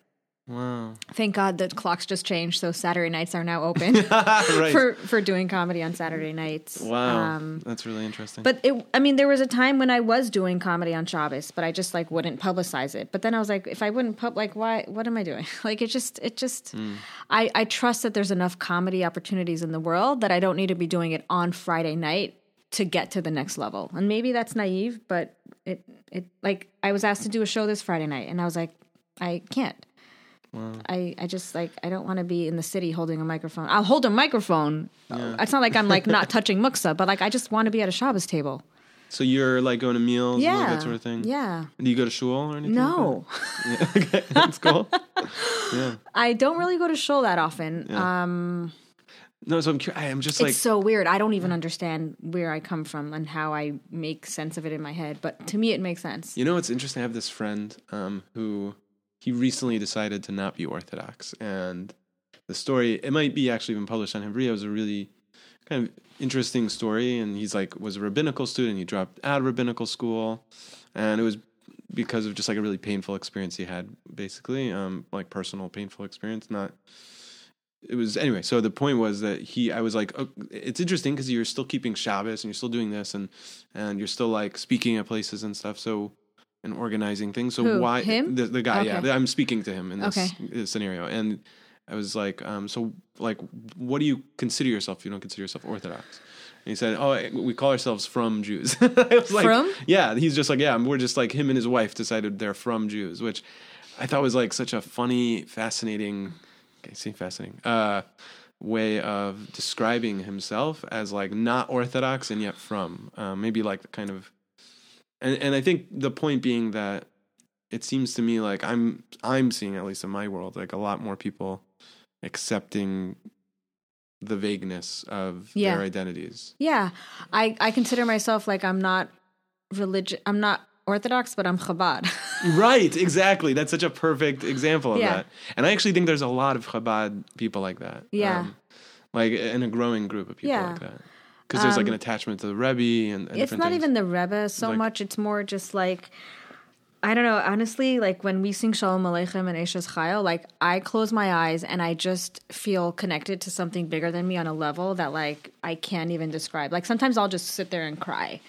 Wow. Thank God the clocks just changed, so Saturday nights are now open right. for for doing comedy on Saturday nights. wow. Um, that's really interesting. but it, I mean, there was a time when I was doing comedy on Shabbos, but I just like wouldn't publicize it. But then I was like, if I wouldn't pub, like, why? What am I doing? Like, it just, it just. I I trust that there's enough comedy opportunities in the world that I don't need to be doing it on Friday night to get to the next level. And maybe that's naive, but it it like I was asked to do a show this Friday night, and I was like, I can't. I, I just like I don't want to be in the city holding a microphone. I'll hold a microphone. It's not like I'm like not touching muksa, but like I just want to be at a Shabbos table. so you're like going to meals, and Yeah, that sort of thing. Yeah. Do you go to shul or anything? like No, that? Yeah. okay, that's cool. yeah. I don't really go to shul that often. Yeah. Um, No, so I'm curious. I'm just like it's so weird. I don't even understand where I come from and how I make sense of it in my head. But to me, it makes sense. You know it's interesting? I have this friend um, who he recently decided to not be Orthodox, and the story it might be actually been published on Hevria. It was a really kind of interesting story. And he's like was a rabbinical student. He dropped out of rabbinical school, and it was because of just like a really painful experience he had, basically, um, like personal painful experience. Not. It was anyway. So the point was that he, I was like, oh, it's interesting because you're still keeping Shabbos and you're still doing this and and you're still like speaking at places and stuff. So and organizing things. So Who? why Him? the the guy? Okay. Yeah, I'm speaking to him in this Okay. scenario, and I was like, um, so like, what do you consider yourself? You don't consider yourself Orthodox? And he said, oh, we call ourselves frum Jews. I was like, Frum? Yeah, he's just like, yeah, we're just like him and his wife decided they're frum Jews, which I thought was like such a funny, fascinating, okay, see, fascinating. Uh, way of describing himself as like not orthodox and yet frum uh, maybe like the kind of and and I think the point being that it seems to me like I'm I'm seeing at least in my world like a lot more people accepting the vagueness of Yeah. their identities. Yeah, I I consider myself like I'm not religious. I'm not Orthodox, but I'm Chabad. right, exactly. That's such a perfect example of Yeah. that. And I actually think there's a lot of Chabad people like that. Yeah. Um, like in a growing group of people Yeah. like that. Because there's like Um, an attachment to the Rebbe and, and it's not things. even the Rebbe so Like- much. It's more just like I don't know. Honestly, like when we sing Shalom Aleichem and Eshes Chayil, like I close my eyes and I just feel connected to something bigger than me on a level that like I can't even describe. Like sometimes I'll just sit there and cry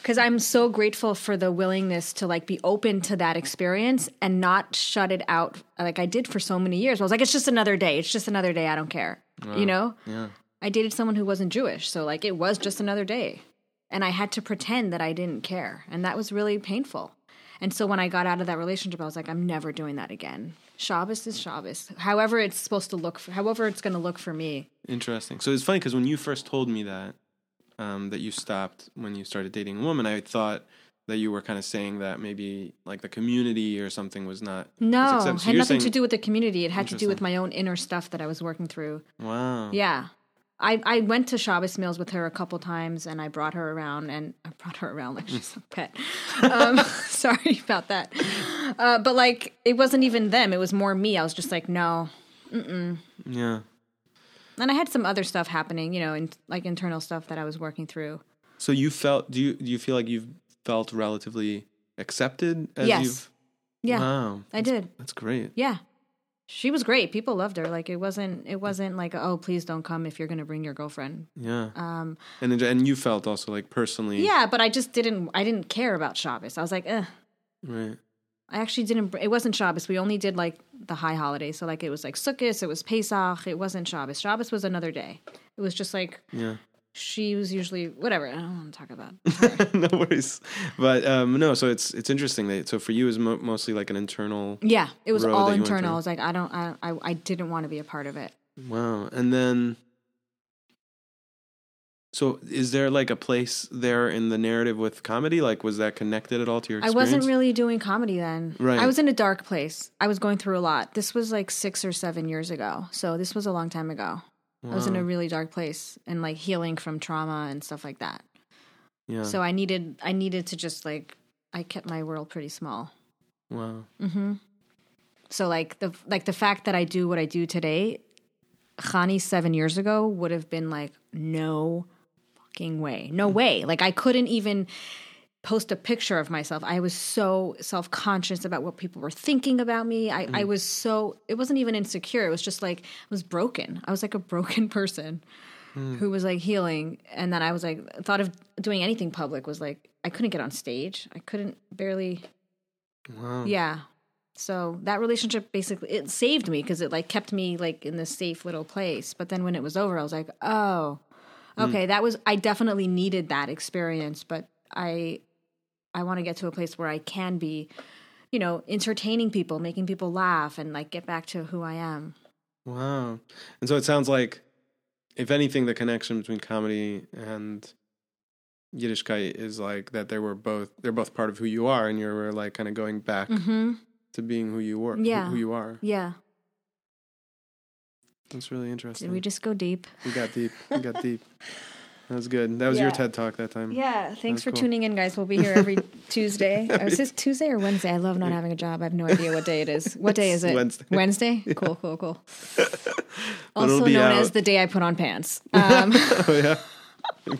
because I'm so grateful for the willingness to like be open to that experience and not shut it out like I did for so many years. I was like, it's just another day. It's just another day. I don't care. You know. Yeah. I dated someone who wasn't Jewish, so like it was just another day. And I had to pretend that I didn't care, and that was really painful. And so when I got out of that relationship, I was like, I'm never doing that again. Shabbos is Shabbos. However, it's supposed to look, for, however, it's going to look for me. Interesting. So it's funny because when you first told me that um, that you stopped when you started dating a woman, I thought that you were kind of saying that maybe like the community or something was not. No. So had nothing to do with the community. It had to do with my own inner stuff that I was working through. Wow. Yeah. I, I went to Shabbos meals with her a couple times and I brought her around and I brought her around like she's a pet. Um, sorry about that. Uh, but like, it wasn't even them. It was more me. I was just like, no. mm-mm. Yeah. And I had some other stuff happening, you know, and like internal stuff that I was working through. So you felt? Do you do you feel like you've felt relatively accepted? As Yes. You've, Yeah, Wow. I did. That's great. Yeah. She was great. People loved her. Like it wasn't it wasn't like, oh, please don't come if you're going to bring your girlfriend. Yeah. Um and then, and you felt also like personally. yeah, but I just didn't I didn't care about Shabbos. I was like, "Ugh, Right. I actually didn't. It wasn't Shabbos. We only did like the high holidays. So like it was like Sukkot. It was Pesach. It wasn't Shabbos. Shabbos was another day. It was just like Yeah. She was usually whatever. I don't want to talk about. no worries. But um, no, so it's it's interesting that so for you is mo- mostly like an internal. yeah, it was all that you went internal. I was like, I don't. I I, I didn't want to be a part of it. Wow. And then. So is there like a place there in the narrative with comedy? Like, was that connected at all to your I wasn't really doing comedy then. Right. I was in a dark place. I was going through a lot. This was like six or seven years ago. So this was a long time ago. I was in a really dark place and like healing from trauma and stuff like that. Yeah. So I needed I needed to just like I kept my world pretty small. wow. Mhm. So like the like the fact that I do what I do today, Khani seven years ago would have been like no fucking way, no way. Like I couldn't even post a picture of myself. I was so self conscious about what people were thinking about me. I, I mm. was so it wasn't even insecure. It was just like I was broken. I was like a broken person mm. who was like healing, and then I was like thought of doing anything public was like I couldn't get on stage. I couldn't barely Wow. yeah. So that relationship basically it saved me because it like kept me like in this safe little place. But then when it was over, I was like, oh, mm. okay, that was I definitely needed that experience, but I I want to get to a place where I can be, you know, entertaining people, making people laugh, and like get back to who I am. Wow. And so it sounds like, if anything, the connection between comedy and Yiddishkeit is like that they were both they're both part of who you are, and you're like kind of going back Mm-hmm. to being who you were, who- Yeah. who you are. Yeah. That's really interesting. Did we just go deep? We got deep. We got deep. That was good. That was your TED talk that time. Yeah, thanks for cool. tuning in, guys. We'll be here every Tuesday. Or is this Tuesday or Wednesday? I love not having a job. I have no idea what day it is. What day is it? Wednesday. Wednesday? Cool, cool, cool. it'll Also be known out. as the day I put on pants. Um, Oh yeah.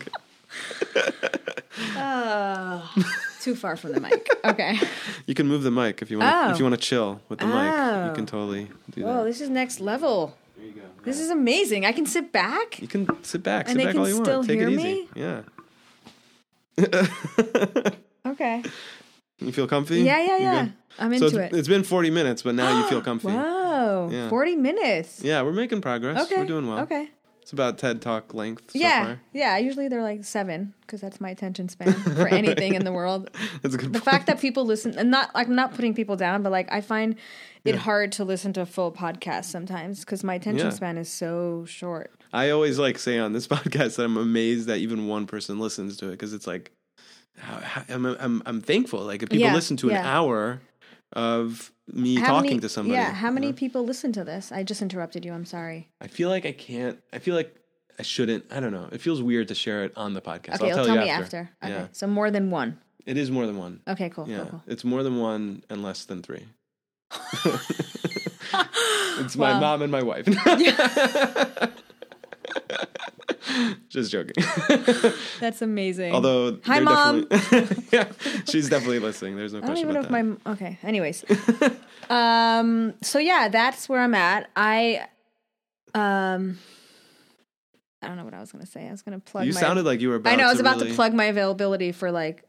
uh, too far from the mic. Okay. You can move the mic if you want. Oh. If you want to chill with the mic, Oh. you can totally do Whoa, that. this is next level. There you go. This is amazing. I can sit back. You can sit back. And sit they back can all you still want. Take hear it me? easy. Yeah. Okay. you feel comfy? Yeah, yeah, yeah. I'm So into it's, it. it's been 40 minutes, but now you feel comfy. Wow. Yeah. 40 minutes. Yeah, we're making progress. Okay. We're doing well. Okay. It's about TED Talk length so yeah. far. Yeah. Usually they're like seven because that's my attention span for anything in the world. That's a good The point. fact that people listen, and not, I'm not putting people down, but like I find it hard to listen to a full podcasts sometimes because my attention Yeah. span is so short. I always like say on this podcast that I'm amazed that even one person listens to it because it's like I'm, I'm I'm thankful. Like if people Yeah, listen to an hour of me How talking many- to somebody, Yeah. How you many know? people listen to this? I just interrupted you. I'm sorry. I feel like I can't. I feel like I shouldn't. I don't know. It feels weird to share it on the podcast. Okay. I'll tell, tell you me after. after. Okay. Yeah, So more than one. it is more than one. Okay. Cool. Yeah, Cool. Cool. it's more than one and less than three. it's my Wow. mom and my wife. Just joking. That's amazing. Although, Hi, Mom. yeah, she's definitely listening. There's no I don't question about if that. my okay. Anyways, um, so yeah, that's where I'm at. I, um, I don't know what I was gonna say. I was gonna plug. you my, sounded like you were about. I know I was about really- to plug my availability for like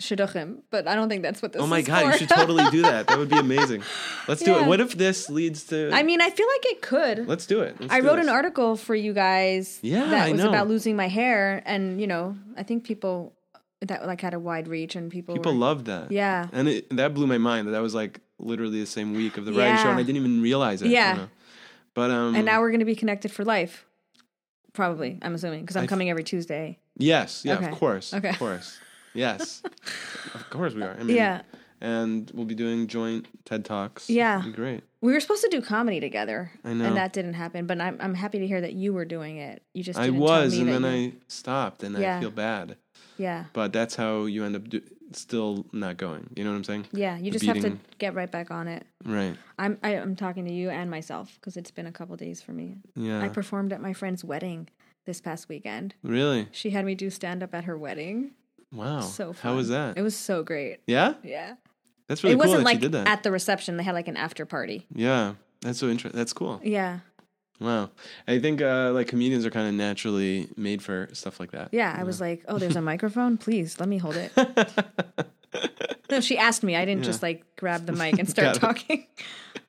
shidduchim, but I don't think that's what this. Oh my god, for. you should totally do that. That would be amazing. Let's do Yeah. it. What if this leads to? I mean, I feel like it could. let's do it. Let's I do wrote this. an article for you guys Yeah, that I was know. about losing my hair, and you know, I think people that like had a wide reach, and people People were, loved that. yeah, and it, that blew my mind. That that was like literally the same week of the variety show, and I didn't even realize it. you Yeah. know? But um, and now we're gonna be connected for life. Probably, I'm assuming because I'm I- coming every Tuesday. yes, yeah, Okay. of course, Okay. of course, yes, of course we are. I mean, Yeah, and we'll be doing joint TED talks. Yeah. It'd be great. we were supposed to do comedy together, I know. and that didn't happen. But I'm I'm happy to hear that you were doing it. You just I was, and then you- I stopped, and Yeah. I feel bad. yeah But that's how you end up do- still not going. You know what I'm saying? yeah you The just have to get right back on it. Right. I'm I, I'm talking to you and myself because it's been a couple days for me. Yeah. I performed at my friend's wedding this past weekend. really? She had me do stand up at her wedding. Wow. So fun. How was that? It was so great. yeah. Yeah. That's really it cool wasn't that like you did that. at the reception. They had like an after party. yeah. That's so interesting. That's cool. Yeah. Wow. I think uh, like comedians are kind of naturally made for stuff like that. Yeah. I was like, oh, there's a microphone. Please let me hold it. No, she asked me. I didn't just like grab the mic and start talking.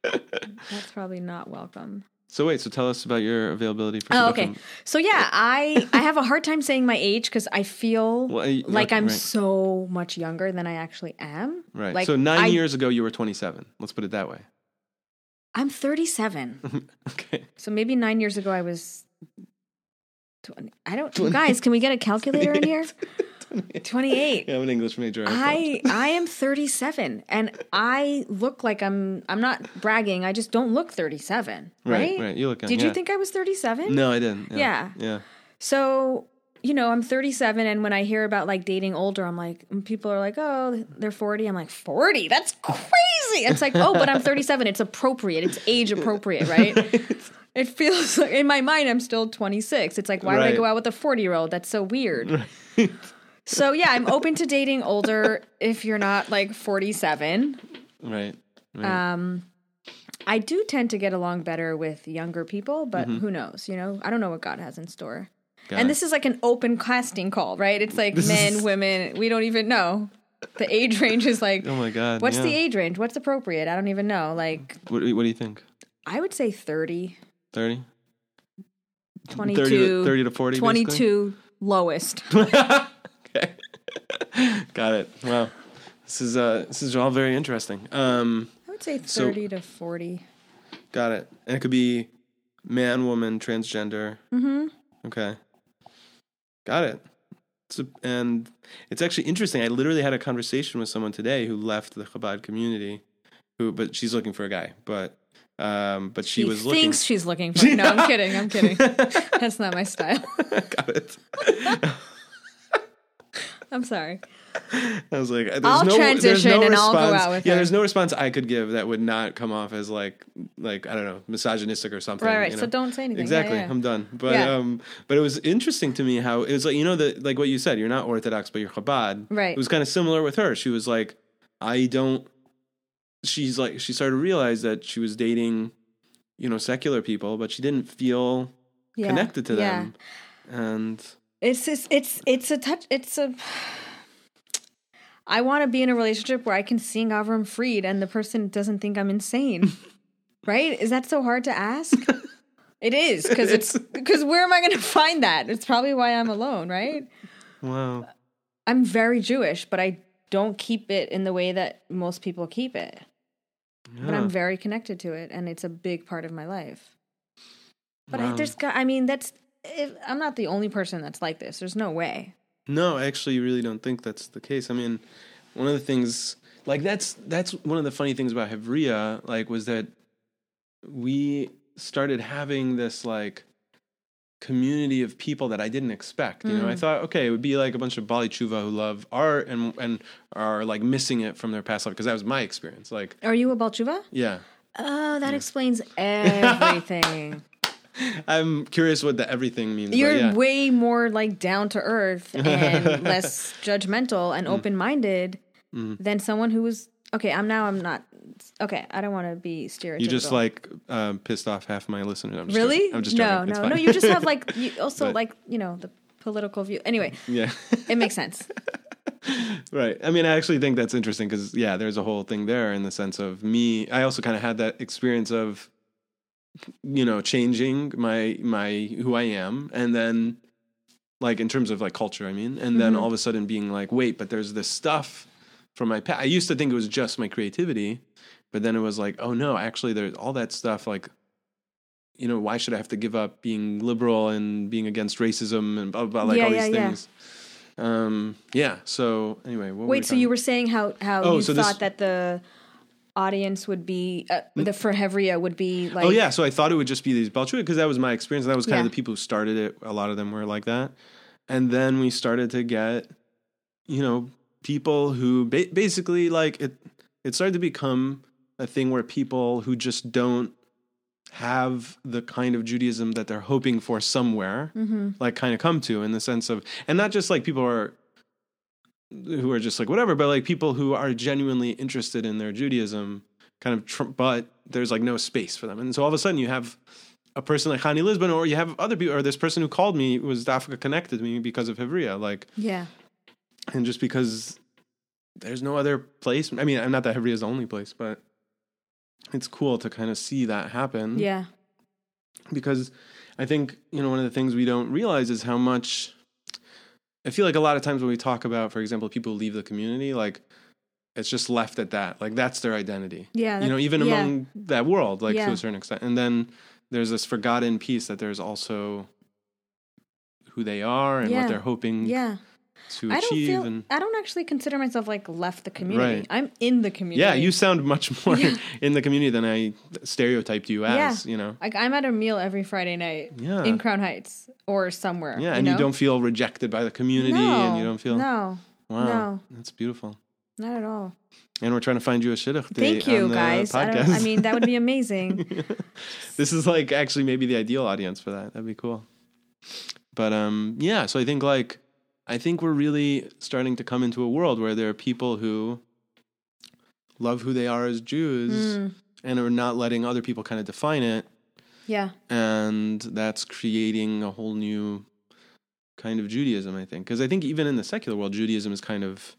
That's probably not welcome. So wait. So tell us about your availability for. Oh, okay. So yeah, I I have a hard time saying my age because I feel Well, I- like I'm right. so much younger than I actually am. Right. Like, so nine I- years ago, you were 27. Let's put it that way. I'm 37. okay. So maybe nine years ago I was. 20, I don't. You guys, can we get a calculator in here? 28. Yeah, I'm an English major. I I I am 37 and I look like I'm I'm not bragging. I just don't look 37, right? Right, right. You look young, Did you think I was 37? No, I didn't. Yeah. Yeah. Yeah. So, you know, I'm 37 and when I hear about like dating older, I'm like people are like, "Oh, they're 40." I'm like, "40? That's crazy." It's like, "Oh, but I'm 37. It's appropriate. It's age appropriate, right?" It feels like in my mind I'm still 26. It's like, why would I go out with a 40-year-old? That's so weird. So yeah, I'm open to dating older if you're not like 47. Right. right. Um, I do tend to get along better with younger people, but Mm-hmm. who knows? You know, I don't know what God has in store. Got and it. this is like an open casting call, right? It's like This men, is- women. We don't even know. The age range is like, oh my God. what's yeah. the age range? What's appropriate? I don't even know. Like, What, do you- what do you think? I would say 30, 30? 22, 30 to, 30 to 40? 22 lowest. basically? okay. Got it. Wow. This is uh this is all very interesting. Um I would say So- 30 to 40. got it. And it could be man, woman, transgender. Mm-hmm. Okay. Got it. So, and it's actually interesting. I literally had a conversation with someone today who left the Chabad community, who but she's looking for a guy. But Um, but she, He was looking. thinks she's looking for. No, I'm kidding. I'm kidding. That's not my style. Got it. I'm sorry. I was like, there's I'll no, transition no and I'll go out with yeah, her. there's no response I could give that would not come off as like, like I don't know, misogynistic or something. Right, right. you So don't say anything. Yeah, Exactly. yeah. I'm done. But Yeah. um, but it was interesting to me how it was like you know the like what you said. You're not Orthodox, but you're Chabad. Right. It was kind of similar with her. She was like, I don't. She's like she started to realize that she was dating, you know, secular people, but she didn't feel Yeah. connected to Yeah. them, and It's it's it's it's a touch. It's a. I want to be in a relationship where I can sing Avraham Fried and the person doesn't think I'm insane. right? Is that so hard to ask? it is because it's because where am I going to find that? It's probably why I'm alone, right? wow. I'm very Jewish, but I don't keep it in the way that most people keep it. But I'm very connected to it, and it's a big part of my life. But I, Wow. there's, got- I mean, that's. If, I'm not the only person that's like this. There's no way. No, I actually really don't think that's the case. I mean, one of the things like that's that's one of the funny things about Hevria, like, was that we started having this like community of people that I didn't expect. You know, I mm. thought, okay, it would be like a bunch of baalei teshuva who love art and and are like missing it from their past life because that was my experience. Like, Are you a baal teshuva? yeah. Oh, that explains everything. I'm curious what the everything means. You're yeah. way more like down to earth and less judgmental Mm. and open minded than someone who was okay. I'm now. I'm not. Okay, I don't want to be stereotypical. you just like um, pissed off half my listeners. I'm just really? joking. I'm just no, no, no. You just have like you also But- like you know the political view. Anyway, yeah. it makes sense. Right. I mean, I actually think that's interesting because, yeah, there's a whole thing there in the sense of me. I also kind of had that experience of, you know, changing my, my, who I am. And then, like, in terms of like culture, I mean, and then all of a sudden being like, wait, but there's this stuff from my past. I used to think it was just my creativity, but then it was like, oh no, actually, there's all that stuff. Like, you know, why should I have to give up being liberal and being against racism and blah, blah, blah like Yeah, all yeah, these yeah. things. Um, yeah. So anyway, what were we Wait, so you were saying how how Oh, you so thought this- that the audience would be uh, the for Hevria would be like oh yeah, so I thought it would just be these baalei teshuva because that was my experience. That was kind Yeah. of the people who started it. A lot of them were like that, and then we started to get, you know, people who ba- basically like it. It started to become a thing where people who just don't have the kind of Judaism that they're hoping for somewhere, Mm-hmm. like kind of come to in the sense of, and not just like people are who are just like whatever, but like people who are genuinely interested in their Judaism, kind of, tr- but there's like no space for them, and so all of a sudden you have a person like Khani Lisbon, or you have other people, or this person who called me was Dafka connected to me because of Hevria, like, yeah. and just because there's no other place. I mean, I'm not that Hevria is the only place, but it's cool to kind of see that happen. Yeah. Because I think you know one of the things we don't realize is how much I feel like a lot of times when we talk about, for example, people who leave the community, like it's just left at that, like that's their identity. yeah you know, even yeah. among that world, like to a certain extent, and then there's this forgotten piece that there's also who they are and Yeah. what they're hoping yeah to I don't feel and I don't actually consider myself like left the community. Right. I'm in the community. yeah, you sound much more Yeah. in the community than I stereotyped you as. You know, like I'm at a meal every Friday night Yeah. in Crown Heights or somewhere. yeah, you and know? you don't feel rejected by the community, no, and you don't feel no, Wow, no. that's beautiful. not at all. And we're trying to find you a shidduch. Thank you, guys. I. I mean, that would be amazing. this is like actually maybe the ideal audience for that. That'd be cool. But um, yeah. So I think like I think we're really starting to come into a world where there are people who love who they are as Jews Mm, and are not letting other people kind of define it, yeah, and that's creating a whole new kind of Judaism. I think because I think even in the secular world, Judaism is kind of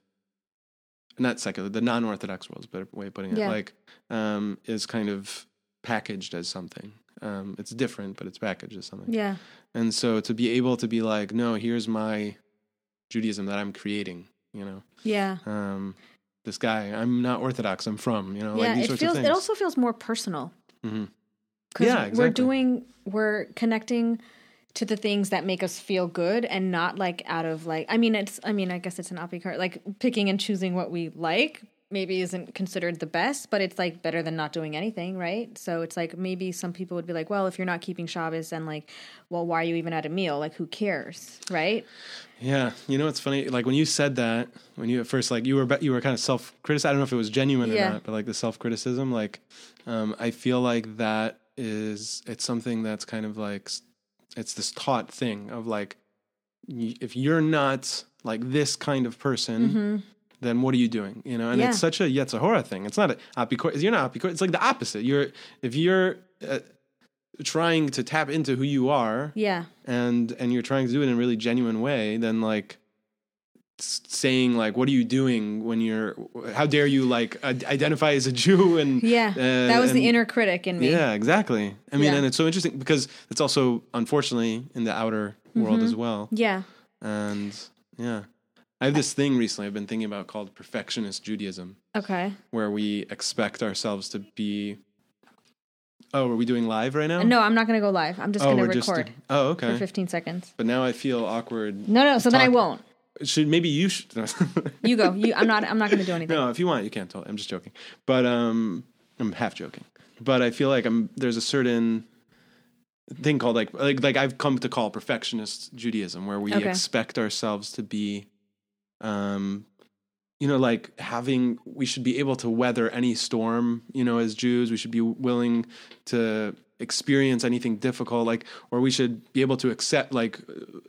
not secular, the non-orthodox world is a better way of putting it. Yeah. Like, um, is kind of packaged as something. Um, it's different, but it's packaged as something. yeah, And so to be able to be like, no, here's my Judaism that I'm creating. You know, yeah, um, this guy, I'm not Orthodox. I'm frum. You know, yeah. like these it sorts feels. of things. It also feels more personal. hmm 'Cause Yeah, We're doing. We're connecting to the things that make us feel good, and not like out of like. I mean, it's. I mean, I guess it's an card, like picking and choosing what we like. Maybe isn't considered the best, but it's like better than not doing anything, right? So it's like maybe some people would be like, well, if you're not keeping Shabbos, then like, well, why are you even at a meal? Like, who cares, right? Yeah, you know it's funny. Like when you said that, when you at first like you were you were kind of self criticism. I don't know if it was genuine Yeah. or not, but like the self criticism. Like, um, I feel like that is it's something that's kind of like it's this taught thing of like if you're not like this kind of person. Then what are you doing? You know, and Yeah. it's such a Yetzirah thing. It's not a apicor. You're not apicor. It's like the opposite. You're if you're uh, trying to tap into who you are, Yeah, and and you're trying to do it in a really genuine way, then like saying like, "What are you doing when you're? How dare you like identify as a Jew?" And yeah. uh, that was the inner critic in me. Yeah, exactly. I mean, Yeah. and it's so interesting because it's also unfortunately in the outer world Mm-hmm. as well. Yeah. And yeah, I have this thing recently I've been thinking about called perfectionist Judaism, Okay. where we expect ourselves to be. Oh, are we doing live right now? No, I'm not going to go live. I'm just oh, going to we're just. record oh, okay. for 15 seconds. But now I feel awkward. No, no. So then I won't. Should maybe you should. You go. You. I'm not. I'm not going to do anything. no, if you want, you can't Totally. I'm just joking. But um, I'm half joking. But I feel like I'm. There's a certain thing called like like like I've come to call perfectionist Judaism, where we Okay. expect ourselves to be, um, you know, like having we should be able to weather any storm. You know, as Jews, we should be willing to experience anything difficult, like, or we should be able to accept, like,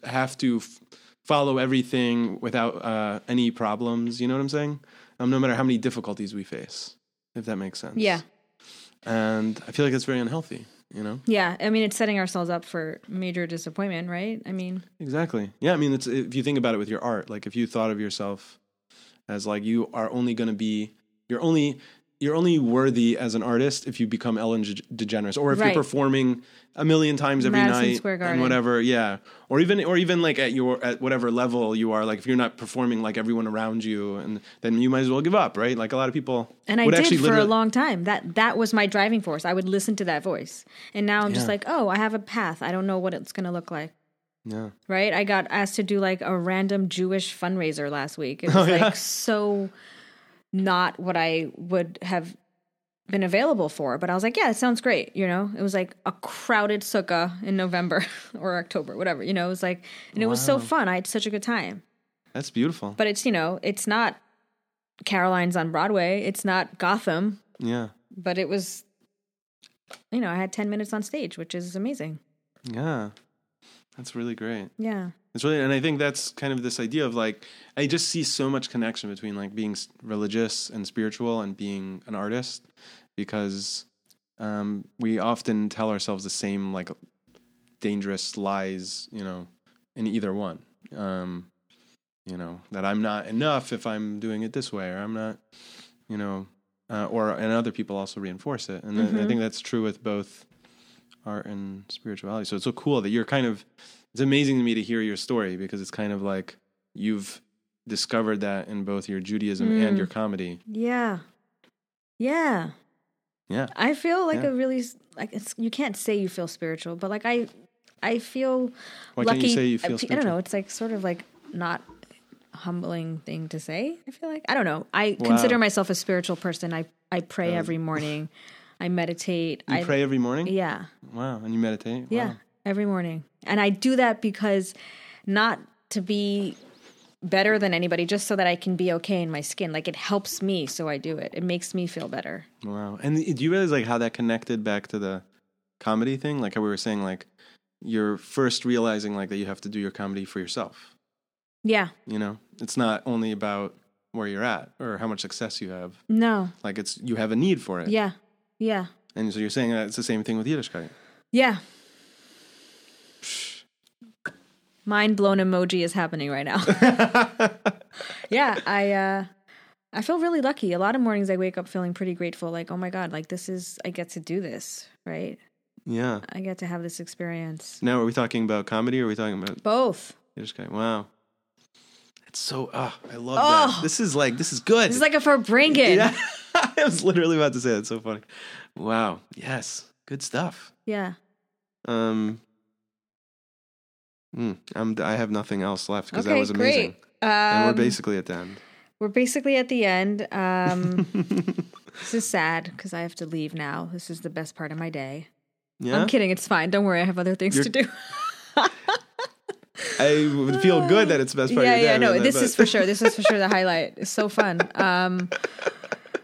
have to f- follow everything without uh, any problems. You know what I'm saying? Um, no matter how many difficulties we face, if that makes sense. Yeah. And I feel like it's very unhealthy. You know. Yeah. I mean, it's setting ourselves up for major disappointment, right? I mean, Exactly. Yeah, I mean, it's if you think about it with your art, like if you thought of yourself as like you are only going to be, you're only you're only worthy as an artist if you become Ellen DeGeneres, or if Right. you're performing a million times every Madison night Square and whatever. Yeah, or even or even like at your at whatever level you are, like if you're not performing like everyone around you, and then you might as well give up, right? Like a lot of people. and I would did actually for a long time. That that was my driving force. I would listen to that voice, and now I'm just like, oh, I have a path. I don't know what it's going to look like. Yeah. Right? I got asked to do like a random Jewish fundraiser last week. It was Oh, yeah? like so not what I would have been available for. But I was like, yeah, it sounds great. You know, it was like a crowded sukkah in November or October, whatever. You know, it was like, and it was so fun. I had such a good time. That's beautiful. But it's, you know, it's not Caroline's on Broadway. It's not Gotham, yeah. but it was, you know, I had 10 minutes on stage, which is amazing. Yeah. That's really great. Yeah. It's really, and I think that's kind of this idea of like, I just see so much connection between like being religious and spiritual and being an artist because um, we often tell ourselves the same like dangerous lies, you know, in either one. Um, you know, that I'm not enough if I'm doing it this way, or I'm not, you know, uh, or, and other people also reinforce it. And I- I think that's true with both art and spirituality. So it's so cool that you're kind of it's amazing to me to hear your story because it's kind of like you've discovered that in both your Judaism and hmm. your comedy. Yeah. Yeah. Yeah. I feel like Yeah. a really like it's you can't say you feel spiritual, but like I I feel Why lucky. can't you say you I- feel I don't know. It's like sort of like not humbling thing to say. I feel like I don't know. I Wow. consider myself a spiritual person. I I pray every morning. I meditate. You I pray every morning? yeah Wow. And you meditate? yeah Wow. every morning, and I do that because not to be better than anybody, just so that I can be okay in my skin. Like it helps me, so I do it. It makes me feel better. Wow. And do you realize like how that connected back to the comedy thing? Like how we were saying, like you're first realizing like that you have to do your comedy for yourself. Yeah. You know? It's not only about where you're at or how much success you have. No. Like it's you have a need for it. Yeah. Yeah. And so you're saying that it's the same thing with Yiddishkeit. Yeah. Mind blown emoji is happening right now. yeah, I uh I feel really lucky. A lot of mornings I wake up feeling pretty grateful like, "Oh my god, like this is I get to do this, right? Yeah. I get to have this experience." Now, are we talking about comedy or are we talking about Both. Yiddishkeit? Wow. It's so, ah, I love Oh. that. This is like, this is good. This is like a Farbrengen. yeah. I was literally about to say that. It's so funny. Wow. Yes. Good stuff. yeah. Um, mm, I'm, I have nothing else left because Okay, that was amazing. great. and we're Um, basically at the end. we're basically at the end. Um, this is sad because I have to leave now. This is the best part of my day. Yeah. I'm kidding. It's fine. Don't worry. I have other things You're- to do. I would feel good that it's the best part yeah, of your day. yeah. No, this but is for sure. This is for sure the highlight. It's so fun. Um,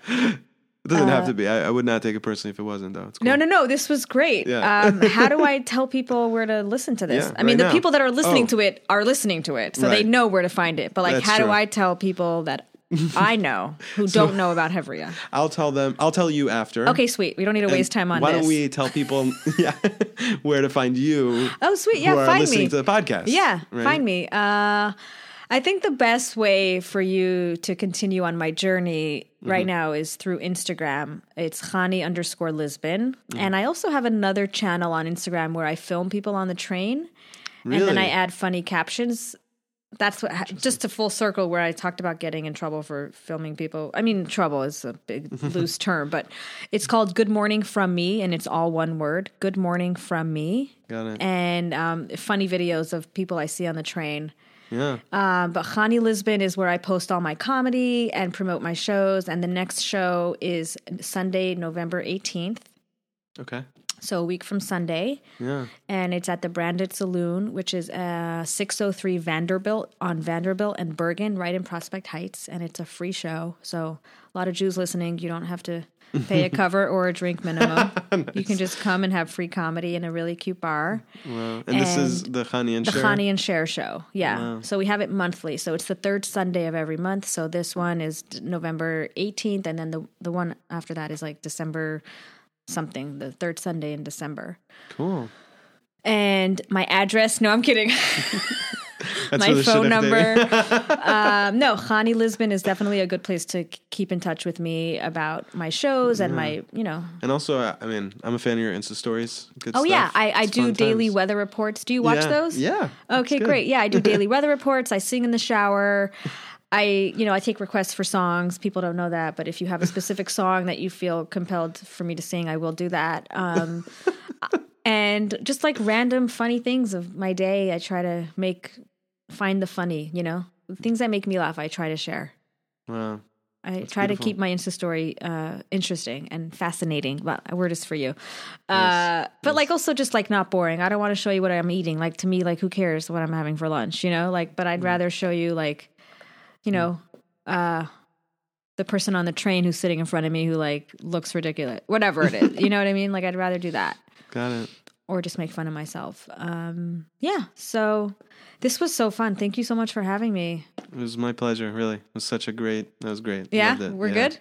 It doesn't have to be. I, I would not take it personally if it wasn't, though. It's cool. no, no, no. This was great. Yeah. Um, how do I tell people where to listen to this? Yeah, I mean, right the now. people that are listening Oh. to it are listening to it, so they know where to find it. But like, That's how do. I tell people that I know who don't know about Hevria? I'll tell them. I'll tell you after. Okay, sweet. We don't need to And waste time on Why this. don't we tell people, yeah, where to find you? Oh, sweet. Yeah, find listening me. to the podcast. Yeah, right? find me. Uh, I think the best way for you to continue on my journey Mm-hmm. right now is through Instagram. It's Khani underscore Lisbon. Mm. And I also have another channel on Instagram where I film people on the train and then I add funny captions. That's what, just a full circle where I talked about getting in trouble for filming people. I mean, trouble is a big loose term, but it's called Good Morning from Me and it's all one word Good Morning from Me. Got it. And um, funny videos of people I see on the train. Yeah. Um, but Khani Lisbon is where I post all my comedy and promote my shows. And the next show is Sunday, November 18th. Okay. So a week from Sunday. Yeah. And it's at the Branded Saloon, which is uh, 603 Vanderbilt on Vanderbilt and Bergen, right in Prospect Heights. And it's a free show. So a lot of Jews listening, you don't have to pay a cover or a drink minimum. You can just come and have free comedy in a really cute bar. Wow. And, this is the Khani and Share. The Cher. And Share show. Yeah. So we have it monthly. So it's the third Sunday of every month. So this one is November 18th. And then the, the one after that is like December something, the third Sunday in December. Cool. And my address, no, I'm kidding. That's my phone number. um, no, Khani Lisbon is definitely a good place to k- keep in touch with me about my shows and my, you know. and also, I I mean, I'm a fan of your Insta stories. Good Oh, yeah. I, I do daily times. weather reports. Do you watch Yeah. those? Yeah. Okay, great. Yeah, I do daily weather reports. I sing in the shower. I, you know, I take requests for songs. People don't know that, but if you have a specific song that you feel compelled for me to sing, I will do that. Um, and just like random funny things of my day, I try to make find the funny. You know, things that make me laugh. I try to share. Wow. I try to keep my Insta story uh, interesting and fascinating. Well, a word is for you. Yes, Uh, but like also just like not boring. I don't want to show you what I'm eating. Like to me, like who cares what I'm having for lunch, you know? Like, but I'd Mm. rather show you like, you know, uh, the person on the train who's sitting in front of me who like looks ridiculous, whatever it is. you know what I mean? Like I'd rather do that Got it. or just make fun of myself. Um, yeah. So this was so fun. Thank you so much for having me. It was my pleasure. Really, it was such a great. That was great. Yeah, we're Yeah. good.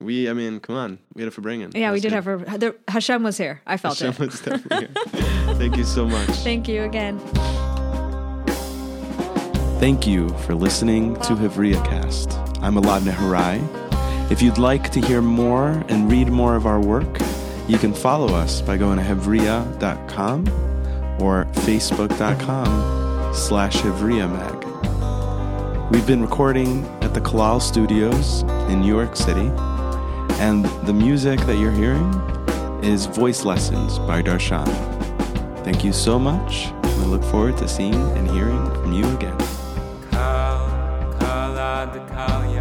We, I mean, come on, we had it farbrengen. Yeah, we did have her. The, Hashem was here. I felt it. Someone's definitely here. Thank you so much. Thank you again. Thank you for listening to Hevria Cast. I'm Elad Nehorai. If you'd like to hear more and read more of our work, you can follow us by going to hevria.com or facebook.com slash hevriamag. We've been recording at the Kalal Studios in New York City, and the music that you're hearing is Voice Lessons by Darshan. Thank you so much. And we look forward to seeing and hearing from you again. Kal